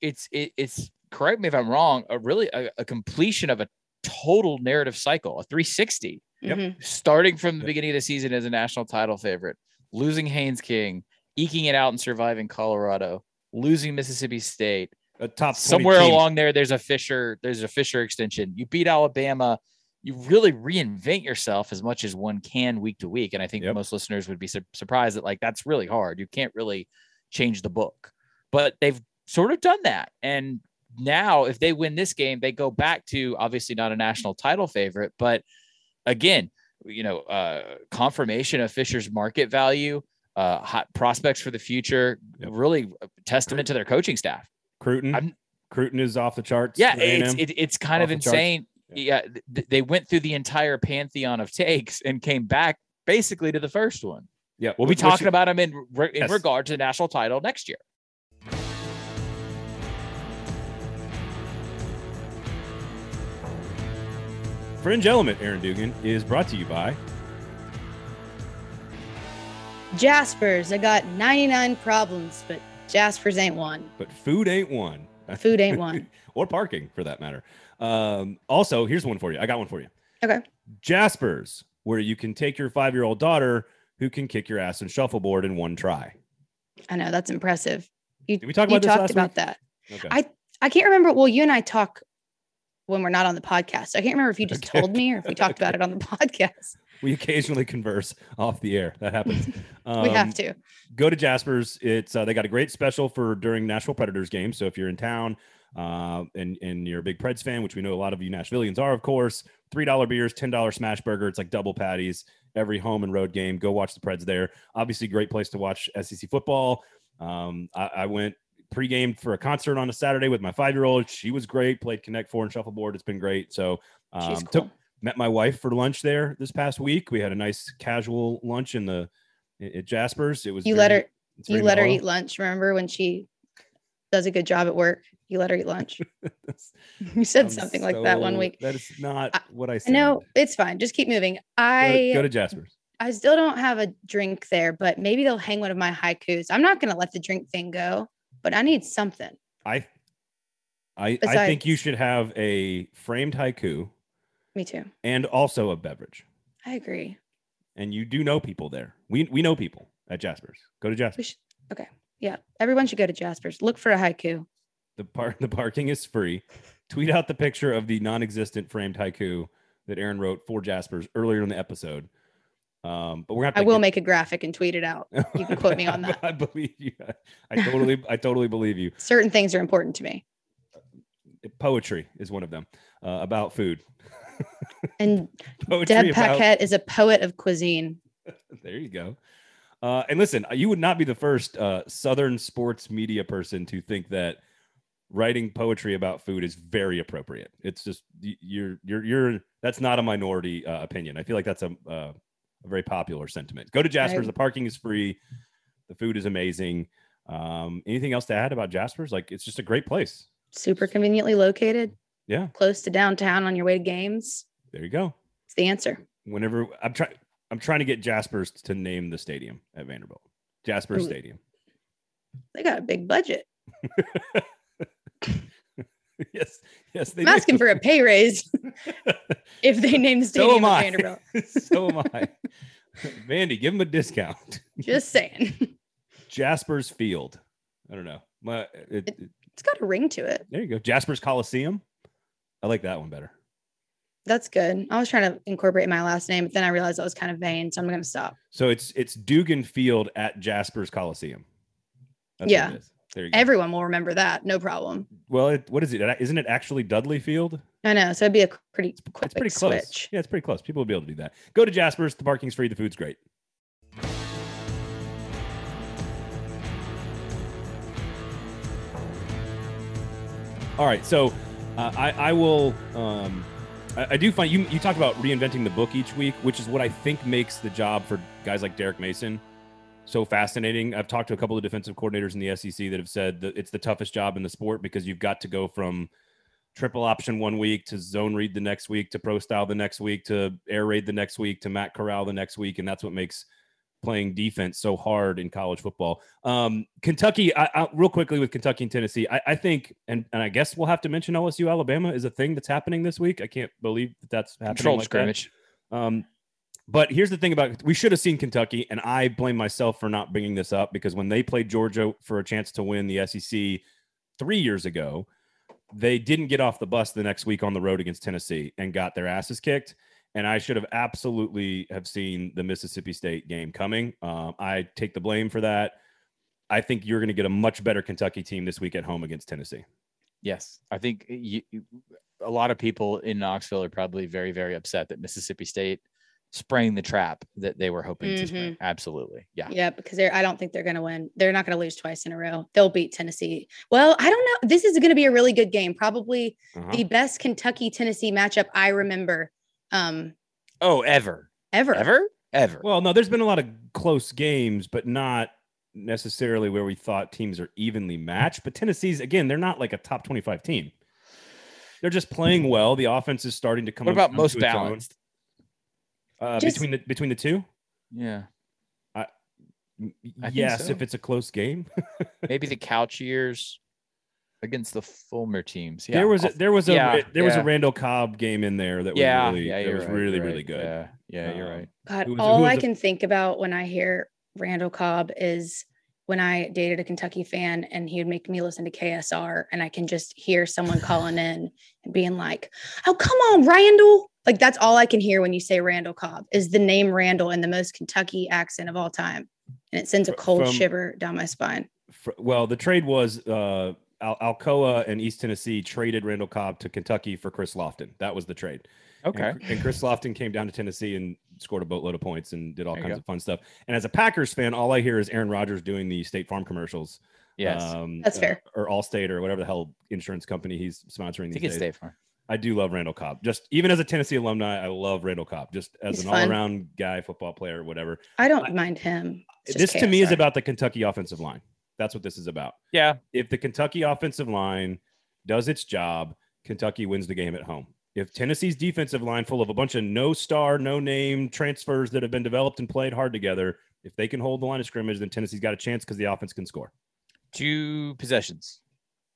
it's it, it's correct me if I'm wrong. A really a, a completion of a total narrative cycle, a 360, Yep. Mm-hmm. starting from the Yep. beginning of the season as a national title favorite, losing Haynes King, eking it out and surviving Colorado, losing Mississippi State. A top Somewhere team. along there, there's a Fisher. There's a Fisher extension. You beat Alabama. You really reinvent yourself as much as one can week to week. And I think Yep. most listeners would be sur- surprised that like that's really hard. You can't really change the book, but they've sort of done that. And now, if they win this game, they go back to obviously not a national title favorite, but again, you know, uh, confirmation of Fisher's market value, uh, hot prospects for the future, Yep. really a testament to their coaching staff. Cruton. I'm- Cruton is off the charts. Yeah, it's it, it's kind Off of insane. Yeah, th- they went through the entire pantheon of takes and came back basically to the first one. yeah. We'll be talking about them in re- in Yes. regard to the national title next year. Fringe Element, Aaron Dugan, is brought to you by Jaspers. I got 99 problems, but Jaspers ain't one. but food ain't one. Food ain't one. or parking for that matter. Um, also, here's one for you. I got one for you. Okay. Jaspers, where you can take your five year old daughter who can kick your ass in shuffleboard in one try. I know that's impressive. You, Did we talk about this talked last about week? that. Okay. I I can't remember. Well, you and I talk when we're not on the podcast. I can't remember if you just Okay. told me or if we talked about it on the podcast. We occasionally converse off the air. That happens. Um, we have to. go to Jasper's. It's uh, they got a great special for during Nashville Predators games. So if you're in town uh, and and you're a big Preds fan, which we know a lot of you Nashvillians are, of course, three dollar beers, ten dollar smash burger. It's like double patties every home and road game. Go watch the Preds there. Obviously, great place to watch SEC football. Um, I, I went pregame for a concert on a Saturday with my five year old. She was great. Played Connect Four and shuffleboard. It's been great. So um, She's took- cool. Met my wife for lunch there this past week. We had a nice casual lunch in the at Jasper's. It was You very- let her you let her eat lunch. Remember when she does a good job at work? You let her eat lunch. you said I'm something like that one week. That is not I- what I said. No, it's fine. Just keep moving. Go to, I go to Jasper's. I still don't have a drink there, but maybe they'll hang one of my haikus. I'm not gonna let the drink thing go, but I need something. I I I think you should have a framed haiku Me too. and also a beverage. I agree. And you do know people there. We we know people at Jasper's. Go to Jasper's. should okay. Yeah. Everyone should go to Jasper's. Look for a haiku. The par- the parking is free. Tweet out the picture of the non-existent framed haiku that Aaron wrote for Jasper's earlier in the episode. Um, but we're gonna I will get- make a graphic and tweet it out. You can quote me on that. I believe you. I, I totally, I totally believe you. Certain things are important to me. Poetry is one of them uh, about food. And Deb about- Paquette is a poet of cuisine. There you go. Uh, and listen, you would not be the first uh, Southern sports media person to think that writing poetry about food is very appropriate. It's just you're you're you're that's not a minority uh, opinion. I feel like that's a uh, a very popular sentiment. Go to Jasper's. Right. The parking is free. The food is amazing. Um, anything else to add about Jasper's? Like it's just a great place. Super conveniently located, Yeah, close to downtown on your way to games. there you go. It's the answer. Whenever I'm trying, I'm trying to get Jasper's to name the stadium at Vanderbilt. Jasper's Ooh. Stadium. They got a big budget. yes, yes. They I'm do. asking for a pay raise if they name the So stadium I. Vanderbilt. so am I. Vandy, give them a discount. Just saying. Jasper's Field. I don't know. My, it, it- It's got a ring to it. there you go. Jasper's Coliseum. I like that one better. That's good. I was trying to incorporate my last name, but then I realized that was kind of vain. So I'm going to stop. So it's it's Dugan Field at Jasper's Coliseum. That's Yeah. There you go. Everyone will remember that. No problem. well, it, what is it? Isn't it actually Dudley Field? I know. So it'd be a pretty quick It's pretty close. switch. Yeah, it's pretty close. People will be able to do that. Go to Jasper's. The parking's free. The food's great. All right, so uh, I, I will. Um, I, I do find you. You talk about reinventing the book each week, which is what I think makes the job for guys like Derek Mason so fascinating. I've talked to a couple of defensive coordinators in the SEC that have said that it's the toughest job in the sport because you've got to go from triple option one week to zone read the next week to pro style the next week to air raid the next week to Matt Corral the next week, and that's what makes playing defense so hard in college football. Um, Kentucky, I, I, real quickly with Kentucky and Tennessee, I, I think, and, and I guess we'll have to mention OSU Alabama is a thing that's happening this week. I can't believe that that's happening. Controlled like that. scrimmage. Um, but here's the thing about we should have seen Kentucky, and I blame myself for not bringing this up because when they played Georgia for a chance to win the SEC three years ago, they didn't get off the bus the next week on the road against Tennessee and got their asses kicked. And I should have absolutely have seen the Mississippi State game coming. Um, I take the blame for that. I think you're going to get a much better Kentucky team this week at home against Tennessee. Yes, I think you, you- a lot of people in Knoxville are probably very, very upset that Mississippi State sprang the trap that they were hoping to spring. Absolutely, yeah. Yeah, because they're I don't think they're gonna win. They're not gonna lose twice in a row. They'll beat Tennessee. Well, I don't know. This is gonna be a really good game. Probably Uh-huh. the best Kentucky Tennessee matchup I remember um Oh, ever, ever. ever, ever. Well, no, there's been a lot of close games, but not necessarily where we thought teams are evenly matched. But Tennessee's again, they're not like a top 25 team. They're just playing well. The offense is starting to come. what about come most to its own. balanced? Uh, Just- between the between the two? Yeah, M- I think Yes, so. if it's a close game. maybe the couch years against the Fulmer teams. Yeah, there was a, I'll- there was a yeah, there was a. Randall Cobb game in there that was yeah, really yeah, that was right, really you're really right. good. Yeah, yeah, you're Um, right. God, Who was- all was I the- can think about when I hear Randall Cobb is when I dated a Kentucky fan and he would make me listen to KSR and I can just hear someone calling in and being like, "Oh, come on, Randall." Like that's all I can hear when you say Randall Cobb is the name Randall in the most Kentucky accent of all time. And it sends a cold from- shiver down my spine. Fr- well, the trade was uh, Al- Alcoa and East Tennessee traded Randall Cobb to Kentucky for Chris Lofton. That was the trade. Okay. Chr- And, Chris Lofton came down to Tennessee and scored a boatload of points and did all There kinds of fun stuff. And as a Packers fan, all I hear is Aaron Rodgers doing the State Farm commercials. Yes, um, That's uh, fair. or Allstate or whatever the hell insurance company he's sponsoring I these think it's days. State Farm. I do love Randall Cobb. Just even as a Tennessee alumni, I love Randall Cobb. Just as He's an fun. all-around guy, football player, whatever. I don't mind him. It's This just to me is about the Kentucky offensive line. That's what this is about. Yeah, if the Kentucky offensive line does its job, Kentucky wins the game at home. If Tennessee's defensive line, full of a bunch of no star, no name transfers that have been developed and played hard together, if they can hold the line of scrimmage, then Tennessee's got a chance because the offense can score. two possessions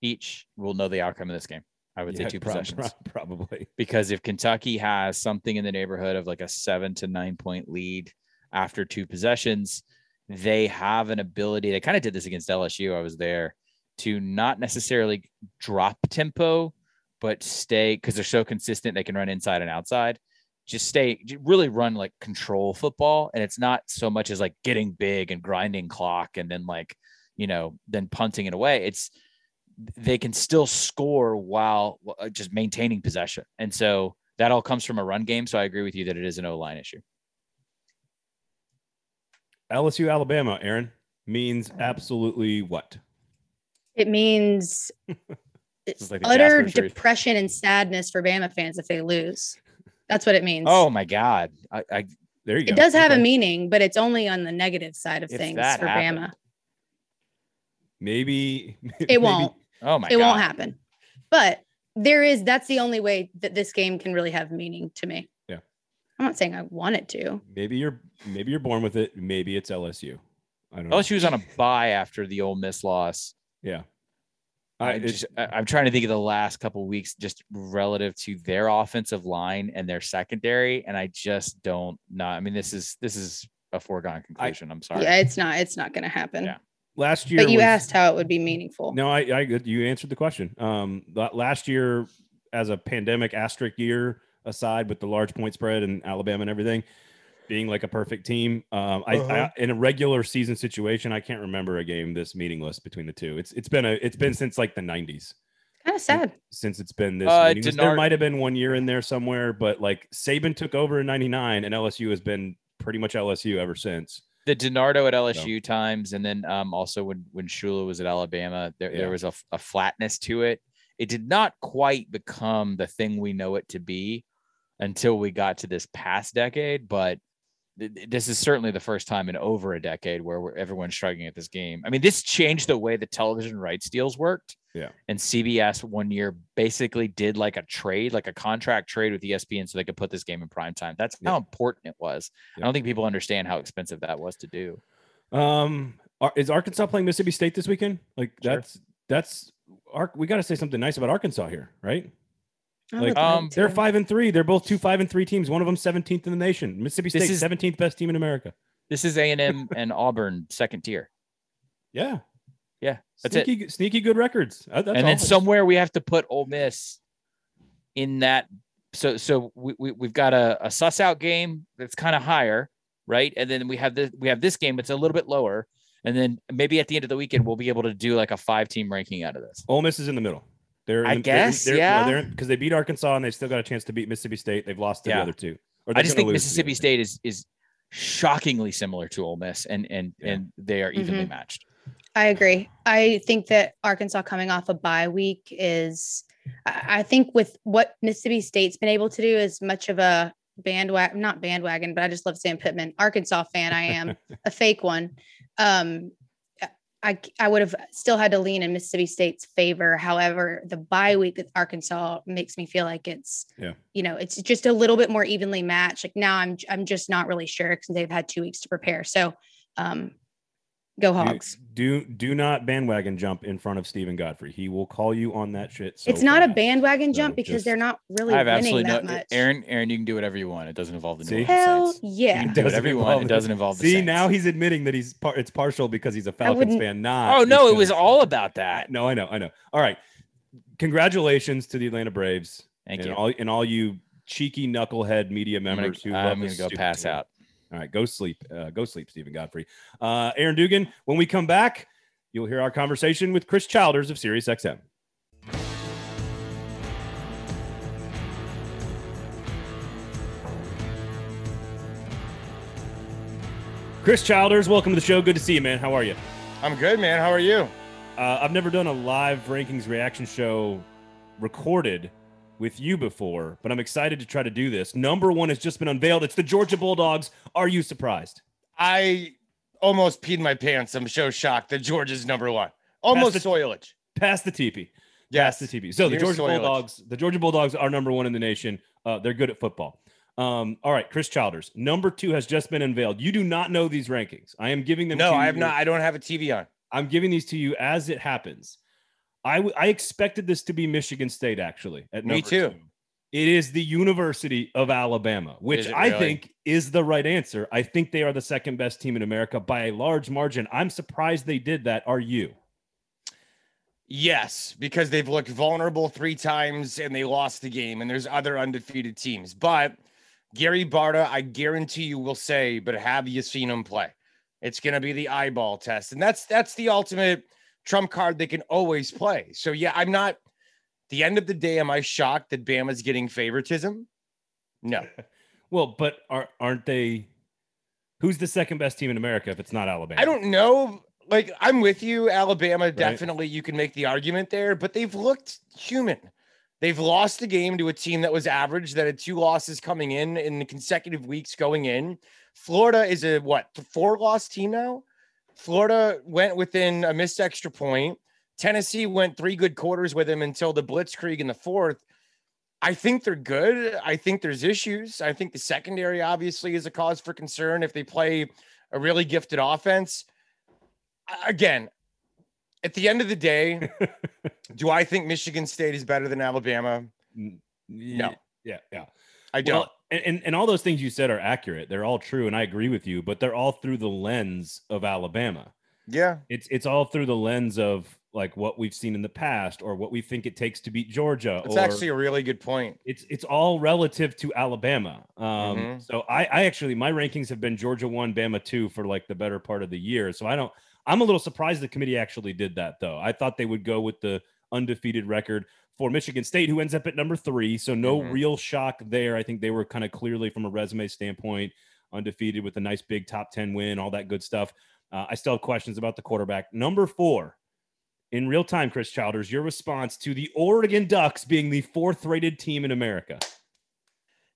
each will know the outcome of this game. I would Yeah, say two prob- possessions. prob- probably. because if Kentucky has something in the neighborhood of like a seven to nine point lead after two possessions, they have an ability. They kind of did this against LSU. I was there to not necessarily drop tempo, but stay because they're so consistent. They can run inside and outside. Just stay, really run like control football. And it's not so much as like getting big and grinding clock and then like, you know, then punting it away. It's, they can still score while uh, just maintaining possession. And so that all comes from a run game. So I agree with you that it is an O line issue. LSU Alabama, Aaron, means absolutely what? It means is like utter depression and sadness for Bama fans if they lose. That's what it means. Oh my God. I, I There you go. it does have a meaning, but it's only on the negative side of If things for happened, Bama. Maybe It won't. oh my It God. won't happen. But there is that's the only way that this game can really have meaning to me. Yeah. I'm not saying I want it to. Maybe you're maybe you're born with it. Maybe it's LSU. I don't know. LSU was on a bye after the Ole Miss loss. Yeah. I I, it's- just, I- I'm trying to think of the last couple weeks just relative to their offensive line and their secondary, and I just don't know. I mean, this is this is a foregone conclusion. I'm sorry. Yeah, it's not it's not gonna happen. Yeah. last year. But you was- asked how it would be meaningful. No, I, I you answered the question. Um, last year, as a pandemic asterisk year aside, with the large point spread and Alabama and everything, being like a perfect team. Um, I, Uh-huh. I in a regular season situation, I can't remember a game this meaningless between the two. It's it's been a it's been since like the '90s Kind of sad. since it's been this. Uh, meaningless. there might have been one year in there somewhere, but like Saban took over in '99, and LSU has been pretty much LSU ever since. the DiNardo at LSU times, and then um, also when when Shula was at Alabama, there, Yeah. there was a flatness to it. It did not quite become the thing we know it to be until we got to this past decade, but th- th- this is certainly the first time in over a decade where we're, everyone's struggling at this game. I mean, this changed the way the television rights deals worked. Yeah. And CBS one year basically did like a trade, like a contract trade with ESPN so they could put this game in prime time. That's Yeah. how important it was. I don't think people understand how expensive that was to do. Um, is Arkansas playing Mississippi State this weekend? Like Sure. that's that's Ark. We got to say something nice about Arkansas here, right? I Like, um. They're five and three. They're both two five and three teams. One of them 17th in the nation. Mississippi This State, is- 17th best team in America. This is A and M and Auburn second tier. Yeah, Yeah, that's it. sneaky, sneaky good records. Uh, That's and all. then somewhere we have to put Ole Miss in that. So so we, we we've got a, a suss out game that's kind of higher, right? And then we have this we have this game that's a little bit lower. And then maybe at the end of the weekend we'll be able to do like a five team ranking out of this. Ole Miss is in the middle. They're I in- guess, they're, yeah. They're because they beat Arkansas and they still got a chance to beat Mississippi State. They've lost to Yeah. the other two. Or I just think lose to the Mississippi. State is is shockingly similar to Ole Miss, and and Yeah. and they are evenly Mhm. matched. I agree. I think that Arkansas coming off a bye week is, I I think, with what Mississippi State's been able to do, is much of a bandwagon, not bandwagon, but I just love saying Pittman, Arkansas fan I am, a fake one. Um, I, I would have still had to lean in Mississippi State's favor. However, the bye week with Arkansas makes me feel like it's, Yeah. you know, it's just a little bit more evenly matched. Like now I'm, I'm just not really sure because they've had two weeks to prepare. So, um, go Do- Hogs. Do, do not bandwagon jump in front of Steven Godfrey. He will call you on that shit. so it's not a fast. bandwagon So jump because just- they're not really I have winning absolutely no much. Aaron. Aaron, you can do whatever you want. It doesn't involve the See? New Hell Orleans Saints. yeah. You can do Doesn't whatever you involve want. It doesn't involve the See, Saints. now he's admitting that he's par- it's partial because he's a Falcons fan. Not Oh no, it was all about that. No, I know, I know. All right, congratulations to the Atlanta Braves Thank and you. all and all you cheeky knucklehead media I'm gonna, members who I'm love gonna this go pass team. out. All right, go sleep. Uh, go sleep, Steven Godfrey. Uh, Aaron Dugan. When we come back, you'll hear our conversation with Chris Childers of SiriusXM. Chris Childers, welcome to the show. Good to see you, man. How are you? I'm good, man. How are you? Uh, I've never done a live rankings reaction show recorded with you before, but I'm excited to try to do this. Number one has just been unveiled. It's the Georgia Bulldogs. Are you surprised? I almost peed my pants. I'm so shocked that Georgia's number one. Almost the- soilage. Pass the teepee. Yes. Pass the teepee. So the Georgia soilage. Bulldogs, the Georgia Bulldogs are number one in the nation. Uh, they're good at football. Um, all right, Chris Childers. Number two has just been unveiled. You do not know these rankings. I am giving them. No, to I have you- not. I don't have a TV on. I'm giving these to you as it happens. I w- I expected this to be Michigan State actually. At Me too. two. It is the University of Alabama, which I really? think is the right answer. I think they are the second best team in America by a large margin. I'm surprised they did that. Are you? Yes, because they've looked vulnerable three times and they lost the game, and there's other undefeated teams. But Gary Barta, I guarantee you will say, but have you seen him play? It's gonna be the eyeball test. And that's that's the ultimate trump card they can always play. So yeah, I'm not the end of the day, am I shocked that Bama's getting favoritism? No. Well, but are aren't they? Who's the second best team in America if it's not Alabama? I don't know. Like, I'm with you. Alabama, definitely, you can make the argument there, but they've looked human. They've lost the game to a team that was average, that had two losses coming in in the consecutive weeks going in. Florida is a what, four loss team now? Florida went within a missed extra point. Tennessee went three good quarters with him until the blitzkrieg in the fourth. I think they're good. I think there's issues. I think the secondary obviously is a cause for concern if they play a really gifted offense. Again, at the end of the day, do I think Michigan State is better than Alabama? No. Yeah, yeah. I don't. Well, and, and and all those things you said are accurate. They're all true, and I agree with you. But they're all through the lens of Alabama. yeah. It's it's all through the lens of like what we've seen in the past or what we think it takes to beat Georgia. It's actually a really good point. it's it's all relative to Alabama. Um, Mhm. so I, I actually my rankings have been Georgia one, Bama two for like the better part of the year. So I don't. I'm a little surprised the committee actually did that though. I thought they would go with the undefeated record for Michigan State, who ends up at number three. So no Mhm. real shock there. I think they were kind of clearly from a resume standpoint undefeated with a nice big top ten win, all that good stuff. Uh, I still have questions about the quarterback. Number four, in real time, Chris Childers, your response to the Oregon Ducks being the fourth rated team in America.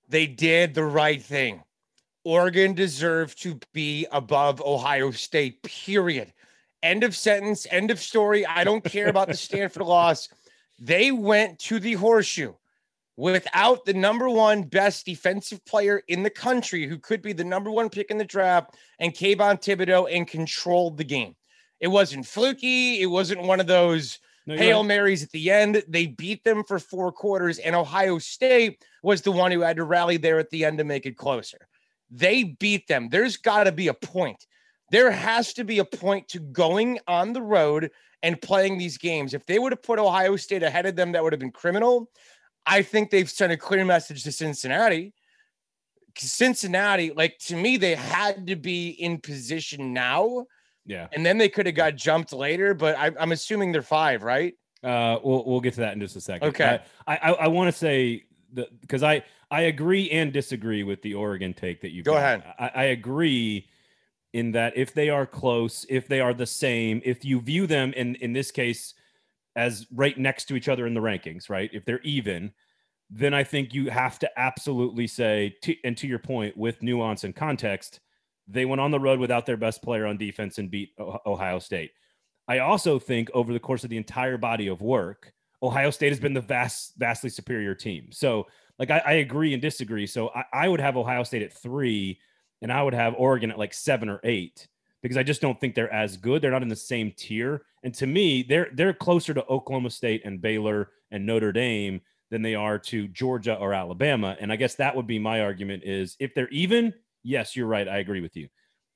They did the right thing. Oregon deserved to be above Ohio State, period. End of sentence, end of story. I don't care about the Stanford loss. They went to the horseshoe without the number one best defensive player in the country who could be the number one pick in the draft and Kayvon Thibodeaux and controlled the game. It wasn't fluky. It wasn't one of those No, Hail right. Marys at the end. They beat them for four quarters, and Ohio State was the one who had to rally there at the end to make it closer. They beat them. There's got to be a point. There has to be a point to going on the road and playing these games. If they would have put Ohio State ahead of them, that would have been criminal. I think they've sent a clear message to Cincinnati. Cincinnati, like to me, they had to be in position now, Yeah. and then they could have got jumped later. But I, I'm assuming they're five, right? Uh, we'll we'll get to that in just a second. Okay. I I, I want to say because I I agree and disagree with the Oregon take that you Go ahead. I, I agree in that if they are close, if they are the same, if you view them in in this case as right next to each other in the rankings, right? If they're even, then I think you have to absolutely say, to, and to your point, with nuance and context, they went on the road without their best player on defense and beat Oh- Ohio State. I also think over the course of the entire body of work, Ohio State has been the vast, vastly superior team. So, like, I, I agree and disagree. So, I, I would have Ohio State at three, and I would have Oregon at like seven or eight because I just don't think they're as good. They're not in the same tier. And to me, they're they're closer to Oklahoma State and Baylor and Notre Dame than they are to Georgia or Alabama. And I guess that would be my argument is if they're even, yes, you're right. I agree with you.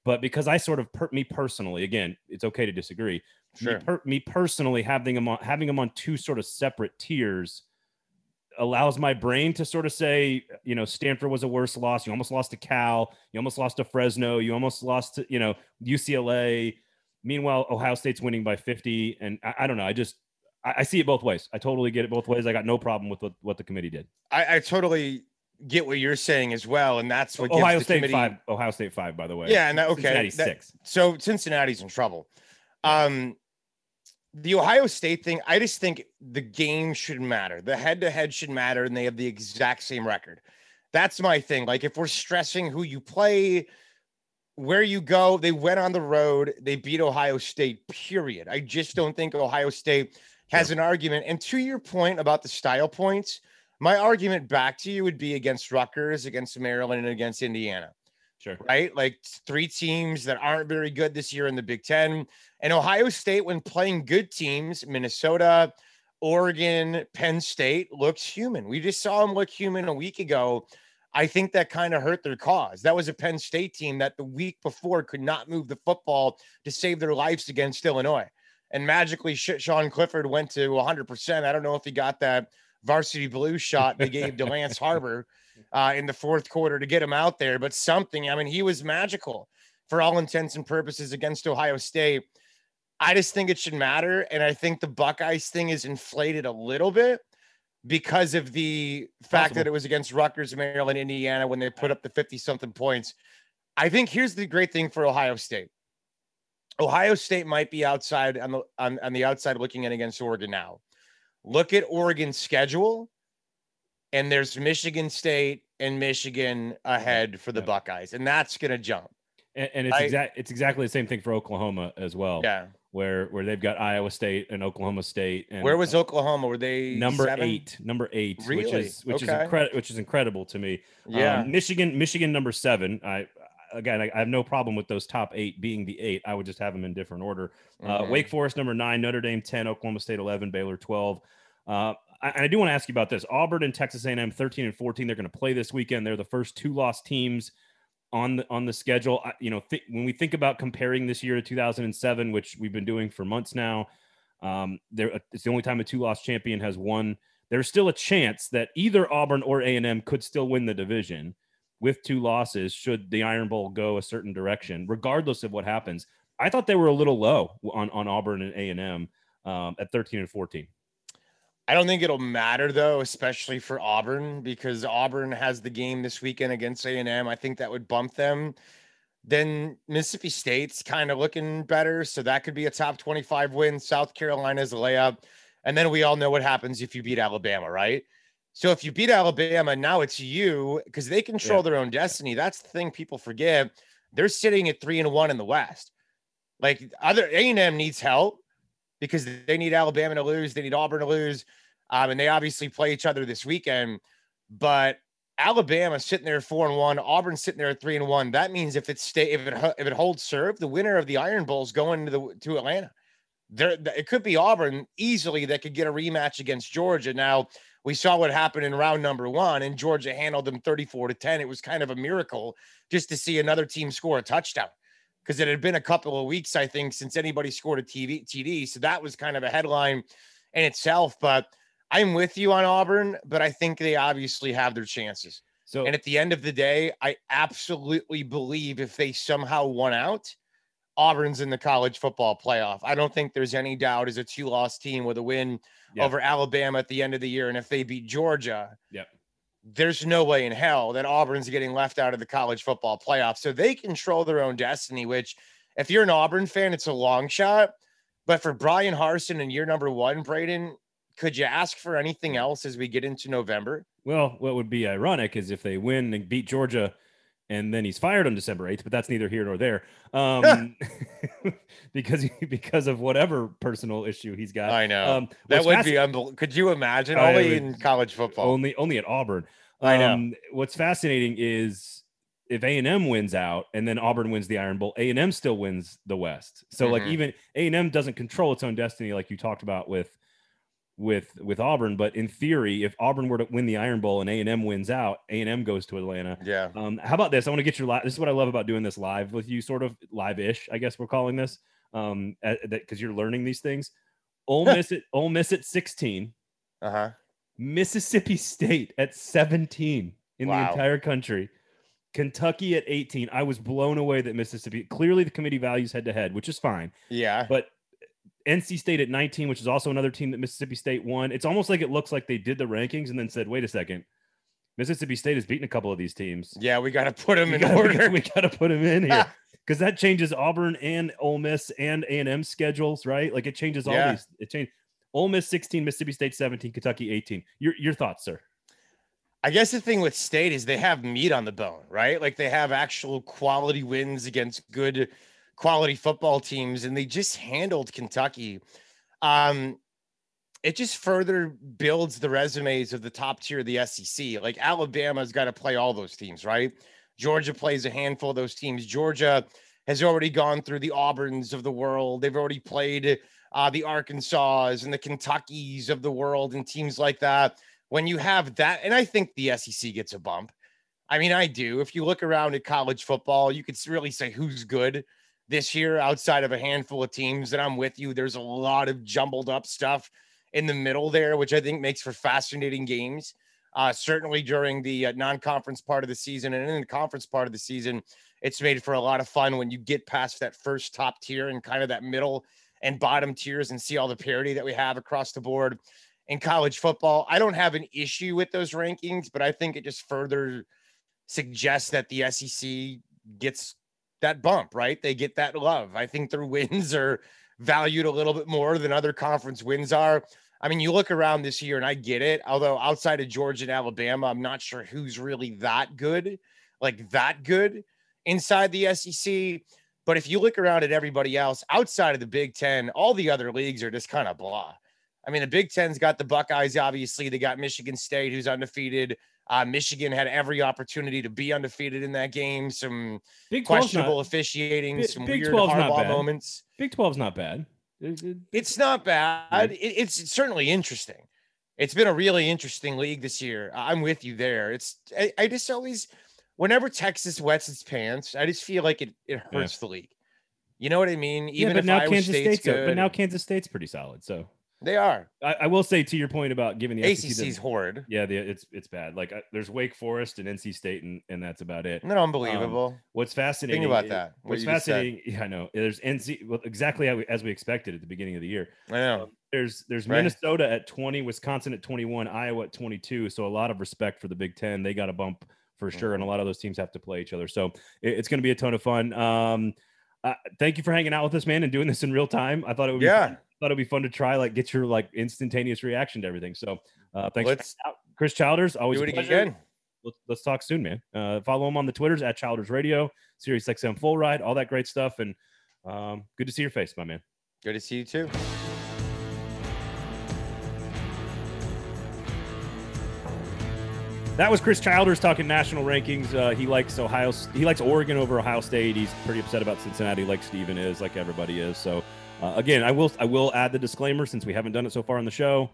But because I sort of per, me personally, again, it's okay to disagree. Me, per, me personally having them on having them on two sort of separate tiers allows my brain to sort of say, you know, Stanford was a worse loss. You almost lost to Cal. You almost lost to Fresno. You almost lost to, you know, UCLA. Meanwhile, Ohio State's winning by 50. And I, I don't know. I just, I, I see it both ways. I totally get it both ways. I got no problem with what, what the committee did. I, I totally get what you're saying as well, and that's what gives Ohio the State committee- five, Ohio State five, by the way. Yeah, and that, okay, Cincinnati that- six. So Cincinnati's in trouble. Um, the Ohio State thing, I just think the game should matter. The head to head should matter, and they have the exact same record. That's my thing. Like, if we're stressing who you play, where you go, they went on the road, they beat Ohio State, period. I just don't think Ohio State has an argument. And to your point about the style points, my argument back to you would be against Rutgers, against Maryland, and against Indiana Sure. right? Like three teams that aren't very good this year in the Big Ten. And Ohio State, when playing good teams, Minnesota, Oregon, Penn State, looks human. We just saw them look human a week ago. I think that kind of hurt their cause. That was a Penn State team that the week before could not move the football to save their lives against Illinois. And magically, Sean Clifford went to 100%. I don't know if he got that varsity blue shot they gave to Lance Harbor uh, in the fourth quarter to get him out there, but something. I mean, he was magical for all intents and purposes against Ohio State. I just think it should matter, and I think the Buckeyes thing is inflated a little bit because of the fact that it was against Rutgers, Maryland, Indiana when they put up the fifty something points. I think here's the great thing for Ohio State. Ohio State might be outside on the on, on the outside looking in against Oregon now. Look at Oregon's schedule, and there's Michigan State and Michigan ahead for the Yeah. Buckeyes, and that's gonna jump. And, and it's exact it's exactly the same thing for Oklahoma as well. Yeah. Where where they've got Iowa State and Oklahoma State and Where was uh, Oklahoma? Were they number seven? eight? Number eight, which Really? is which is Okay. incredible which is incredible to me. Yeah. Um, Michigan, Michigan number seven. I again I, I have no problem with those top eight being the eight. I would just have them in different order. Uh, Mhm. Wake Forest number nine, Notre Dame 10, Oklahoma State 11, Baylor 12. Uh, I, I do want to ask you about this. Auburn and Texas A&M 13 and 14. They're going to play this weekend. They're the first two lost teams on the on the schedule. I, you know, th- when we think about comparing this year to 2007, which we've been doing for months now, Um, there, it's the only time a two-loss champion has won. There's still a chance that either Auburn or A and M could still win the division with two losses. Should the Iron Bowl go a certain direction, regardless of what happens, I thought they were a little low on on Auburn and A and M um, at 13 and 14. I don't think it'll matter though, especially for Auburn, because Auburn has the game this weekend against A and M. I think that would bump them. Then Mississippi State's kind of looking better, so that could be a top 25 win. South Carolina's a layup, and then we all know what happens if you beat Alabama, right? So if you beat Alabama, now it's you because they control yeah. their own destiny. That's the thing people forget. They're sitting at three and one in the West. Like other A and M needs help because they need Alabama to lose, they need Auburn to lose, um, and they obviously play each other this weekend. But Alabama sitting there four and one, Auburn sitting there three and one. That means if it stay if it if it holds serve, the winner of the Iron Bowl is going to the to Atlanta. There, it could be Auburn easily that could get a rematch against Georgia. Now we saw what happened in round number one, and Georgia handled them 34 to 10. It was kind of a miracle just to see another team score a touchdown because it had been a couple of weeks, I think, since anybody scored a TV TD. So that was kind of a headline in itself. But I'm with you on Auburn, but I think they obviously have their chances. So, and at the end of the day, I absolutely believe if they somehow won out, Auburn's in the college football playoff. I don't think there's any doubt as a two loss team with a win yep. over Alabama at the end of the year. And if they beat Georgia, yep. There's no way in hell that Auburn's getting left out of the college football playoff. So they control their own destiny, which, if you're an Auburn fan, it's a long shot. But for Bryan Harsin and year number one, Braden, could you ask for anything else as we get into November? Well, what would be ironic is if they win and beat Georgia and then he's fired on December 8th, but that's neither here nor there. Um, because because of whatever personal issue he's got. I know. Um, that would be unbelievable. Could you imagine only in college football? Only only at Auburn. Um, I know. Um, what's fascinating is if A&M wins out and then Auburn wins the Iron Bowl, A&M still wins the West. So mm-hmm. like even A&M doesn't control its own destiny like you talked about with with with Auburn. But in theory, if Auburn were to win the Iron Bowl and A and M wins out, A and M goes to Atlanta. Yeah. Um, how about this? I want to get your live. This is what I love about doing this live with you, sort of live-ish. I guess we're calling this um that because you're learning these things. Ole Miss at Ole Miss at 16. Uh huh. Mississippi State at 17 in wow. the entire country. Kentucky at 18. I was blown away that Mississippi clearly the committee values head to head, which is fine. Yeah. But NC State at 19, which is also another team that Mississippi State won. It's almost like it looks like they did the rankings and then said, wait a second. Mississippi State has beaten a couple of these teams. Yeah, we got to put them in gotta, order. We got to put them in here because that changes Auburn and Ole Miss and A and M schedules, right? Like it changes all yeah. these. It changed. Ole Miss 16, Mississippi State 17, Kentucky 18. Your your thoughts, sir? I guess the thing with State is they have meat on the bone, right? Like they have actual quality wins against good quality football teams, and they just handled Kentucky. Um, it just further builds the resumes of the top tier of the SEC. Like Alabama's got to play all those teams, right? Georgia plays a handful of those teams. Georgia has already gone through the Auburns of the world. They've already played uh, the Arkansas and the Kentuckys of the world and teams like that. When you have that, and I think the SEC gets a bump. I mean, I do. If you look around at college football, you could really say who's good this year outside of a handful of teams that I'm with you. There's a lot of jumbled up stuff in the middle there, which I think makes for fascinating games. Uh, certainly during the uh, non-conference part of the season and in the conference part of the season, it's made for a lot of fun when you get past that first top tier and kind of that middle and bottom tiers and see all the parity that we have across the board in college football. I don't have an issue with those rankings, but I think it just further suggests that the SEC gets that bump, right? They get that love. I think their wins are valued a little bit more than other conference wins are. I mean, you look around this year and I get it. Although outside of Georgia and Alabama, I'm not sure who's really that good, like that good inside the SEC. But if you look around at everybody else outside of the Big Ten, all the other leagues are just kind of blah. I mean, the Big Ten's got the Buckeyes, obviously. They got Michigan State, who's undefeated. Uh, Michigan had every opportunity to be undefeated in that game. Some Big questionable not, officiating, Big, some Big weird hardball moments. Big 12's not bad. It's not bad. It, it's certainly interesting. It's been a really interesting league this year. I'm with you there. It's I, I just always, whenever Texas wets its pants, I just feel like it it hurts yeah. the league. You know what I mean? Yeah, but if now Iowa Kansas State's State's good, but now Kansas State's pretty solid. So they are. I, I will say to your point about giving the ACC's horrid. yeah, the, it's it's bad. Like uh, there's Wake Forest and NC State, and, and that's about it. That unbelievable? What's fascinating? Think about that. What What's you just said. fascinating? Yeah, I know. There's NC well, exactly how we, as we expected at the beginning of the year. I know. Um, there's there's Right. Minnesota at 20, Wisconsin at 21, Iowa at 22. So a lot of respect for the Big Ten. They got a bump for sure, and a Mhm. lot of those teams have to play each other. So it- it's going to be a ton of fun. Um, uh, thank you for hanging out with us, man, and doing this in real time. I thought it would be Yeah. fun. thought it'd be fun to try like get your like instantaneous reaction to everything. So uh, thanks, Let's. Chris Childers. Always do it again. Let's, let's talk soon, man. Uh, follow him on the Twitters at Childers Radio, Sirius XM Full Ride, all that great stuff, and um, good to see your face, my man. Good to see you too. That was Chris Childers talking national rankings. Uh, he likes Ohio. He likes Oregon over Ohio State. He's pretty upset about Cincinnati, like Steven is, like everybody is. So, uh, again, I will I will add the disclaimer since we haven't done it so far on the show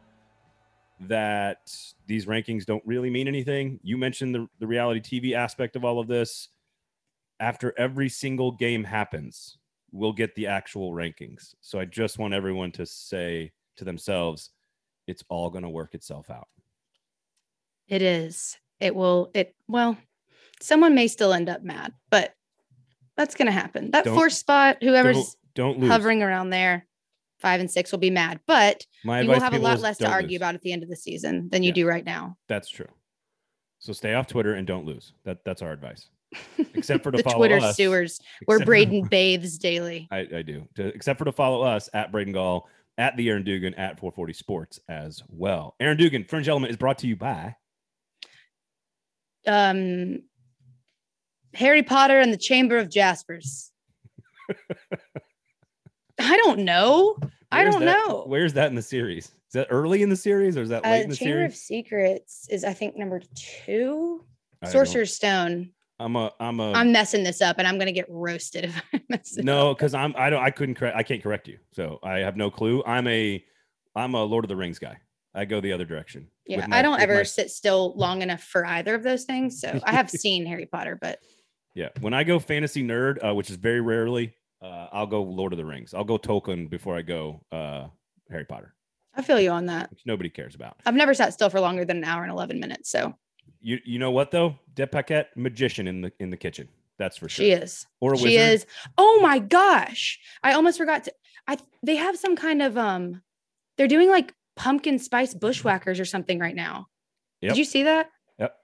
that these rankings don't really mean anything. You mentioned the, the reality TV aspect of all of this. After every single game happens, we'll get the actual rankings. So I just want everyone to say to themselves, it's all going to work itself out. It is. It will. It well. Someone may still end up mad, but that's going to happen. That Don't- fourth spot, whoever's don't, don't lose. hovering around there, five and six will be mad, but My you will have a lot less to argue lose. about at the end of the season than you Yeah. do right now. That's true. So stay off Twitter and don't lose. That that's our advice. Except for to the follow Twitter us. sewers where Braden bathes daily. I, I do. To, except for to follow us at Braden Gall, at the Aaron Dugan, at 440 Sports as well. Aaron Dugan, Fringe Element is brought to you by Um, Harry Potter and the Chamber of Jaspers. I don't know. I don't that- know. Where's that in the series? Is that early in the series or is that late Uh, in the series? Chamber of? Secrets is, I think, number two. I Sorcerer's Stone. I'm a I'm a I'm messing this up, and I'm gonna get roasted if I mess it up. no, because I'm I don't I couldn't correct I can't correct you. So I have no clue. I'm a I'm a Lord of the Rings guy. I go the other direction. Yeah, my- I don't ever my- sit still long enough for either of those things. So I have seen Harry Potter, but Yeah, when I go fantasy nerd, uh, which is very rarely, uh, I'll go Lord of the Rings. I'll go Tolkien before I go uh, Harry Potter, I feel you on that. which nobody cares about. I've never sat still for longer than an hour and 11 minutes. So You you know what though? Deb Paquette, magician in the in the kitchen. That's for sure. she is. Or She wizard. is. Oh my gosh. I almost forgot to I they have some kind of um they're doing like pumpkin spice bushwhackers or something right now. Yep. Did you see that? Yep.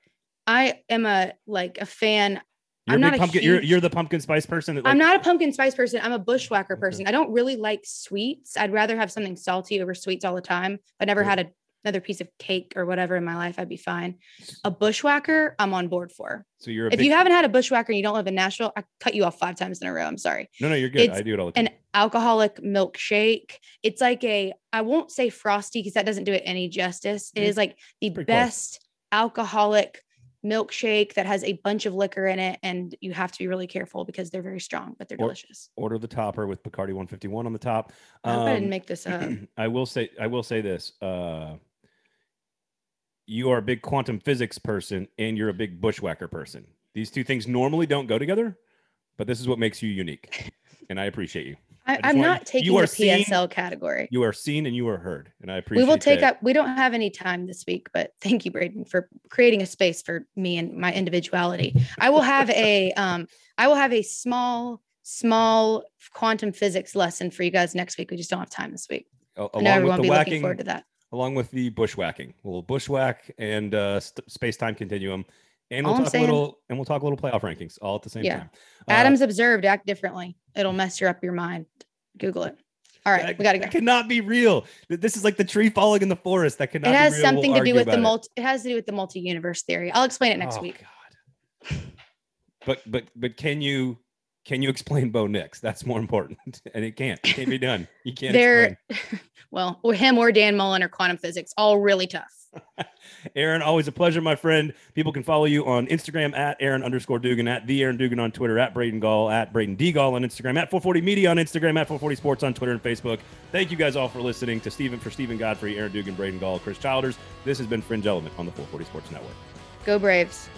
I am a like a fan. You're I'm not pumpkin. You're you're the pumpkin spice person. That, like, I'm not a pumpkin spice person. I'm a bushwhacker Okay. person. I don't really like sweets. I'd rather have something salty over sweets all the time. I never had a, another piece of cake or whatever in my life, I'd be fine. A bushwhacker, I'm on board for. So you're a If big, you haven't had a bushwhacker and you don't live in Nashville, I cut you off five times in a row. I'm sorry. no no you're good. it's I do it all the time. An alcoholic milkshake. It's like a, I won't say frosty because that doesn't do it any justice. It Mm, is like the pretty best alcoholic milkshake that has a bunch of liquor in it. And you have to be really careful because they're very strong, but they're Or- delicious. Order the topper with Bacardi 151 on the top. I hope I didn't Um, make this up. I will say I will say this. Uh, you are a big quantum physics person and you're a big bushwhacker person. These two things normally don't go together, but this is what makes you unique. And I appreciate you. I, want- not taking the are seen- PSL category. You are seen and you are heard. And I appreciate We will take that. up, we don't have any time this week, but thank you, Braden, for creating a space for me and my individuality. I will have a, um, I will have a small, small quantum physics lesson for you guys next week. We just don't have time this week. A- I know along everyone with the be looking forward to that. Along with the bushwhacking. We'll bushwhack and uh, st- space time continuum. And we'll All talk a little and we'll talk a little playoff rankings all at the same Yeah. time. Uh, atoms observed, act differently. It'll mess your up your mind. Google it. All right, that- we got to go. That cannot be real. This is like the tree falling in the forest. That cannot It be has real. We'll something to do with the about it. multi. It has to do with the multi-universe theory. I'll explain it next Oh, week. God. But but but can you can you explain Bo Nix? That's more important. And it can't. It can't be done. You can't They're explain. well, him or Dan Mullen or quantum physics, all really tough. Aaron, always a pleasure, my friend. People can follow you on Instagram at Aaron underscore Dugan, at the Aaron Dugan on Twitter, at Braden Gall, at Braden D Gall on Instagram, at 440 Media on Instagram, at 440 Sports on Twitter and Facebook. Thank you guys all for listening to Steven for Steven Godfrey, Aaron Dugan, Braden Gall, Chris Childers. This has been Fringe Element on the 440 Sports Network. Go Braves.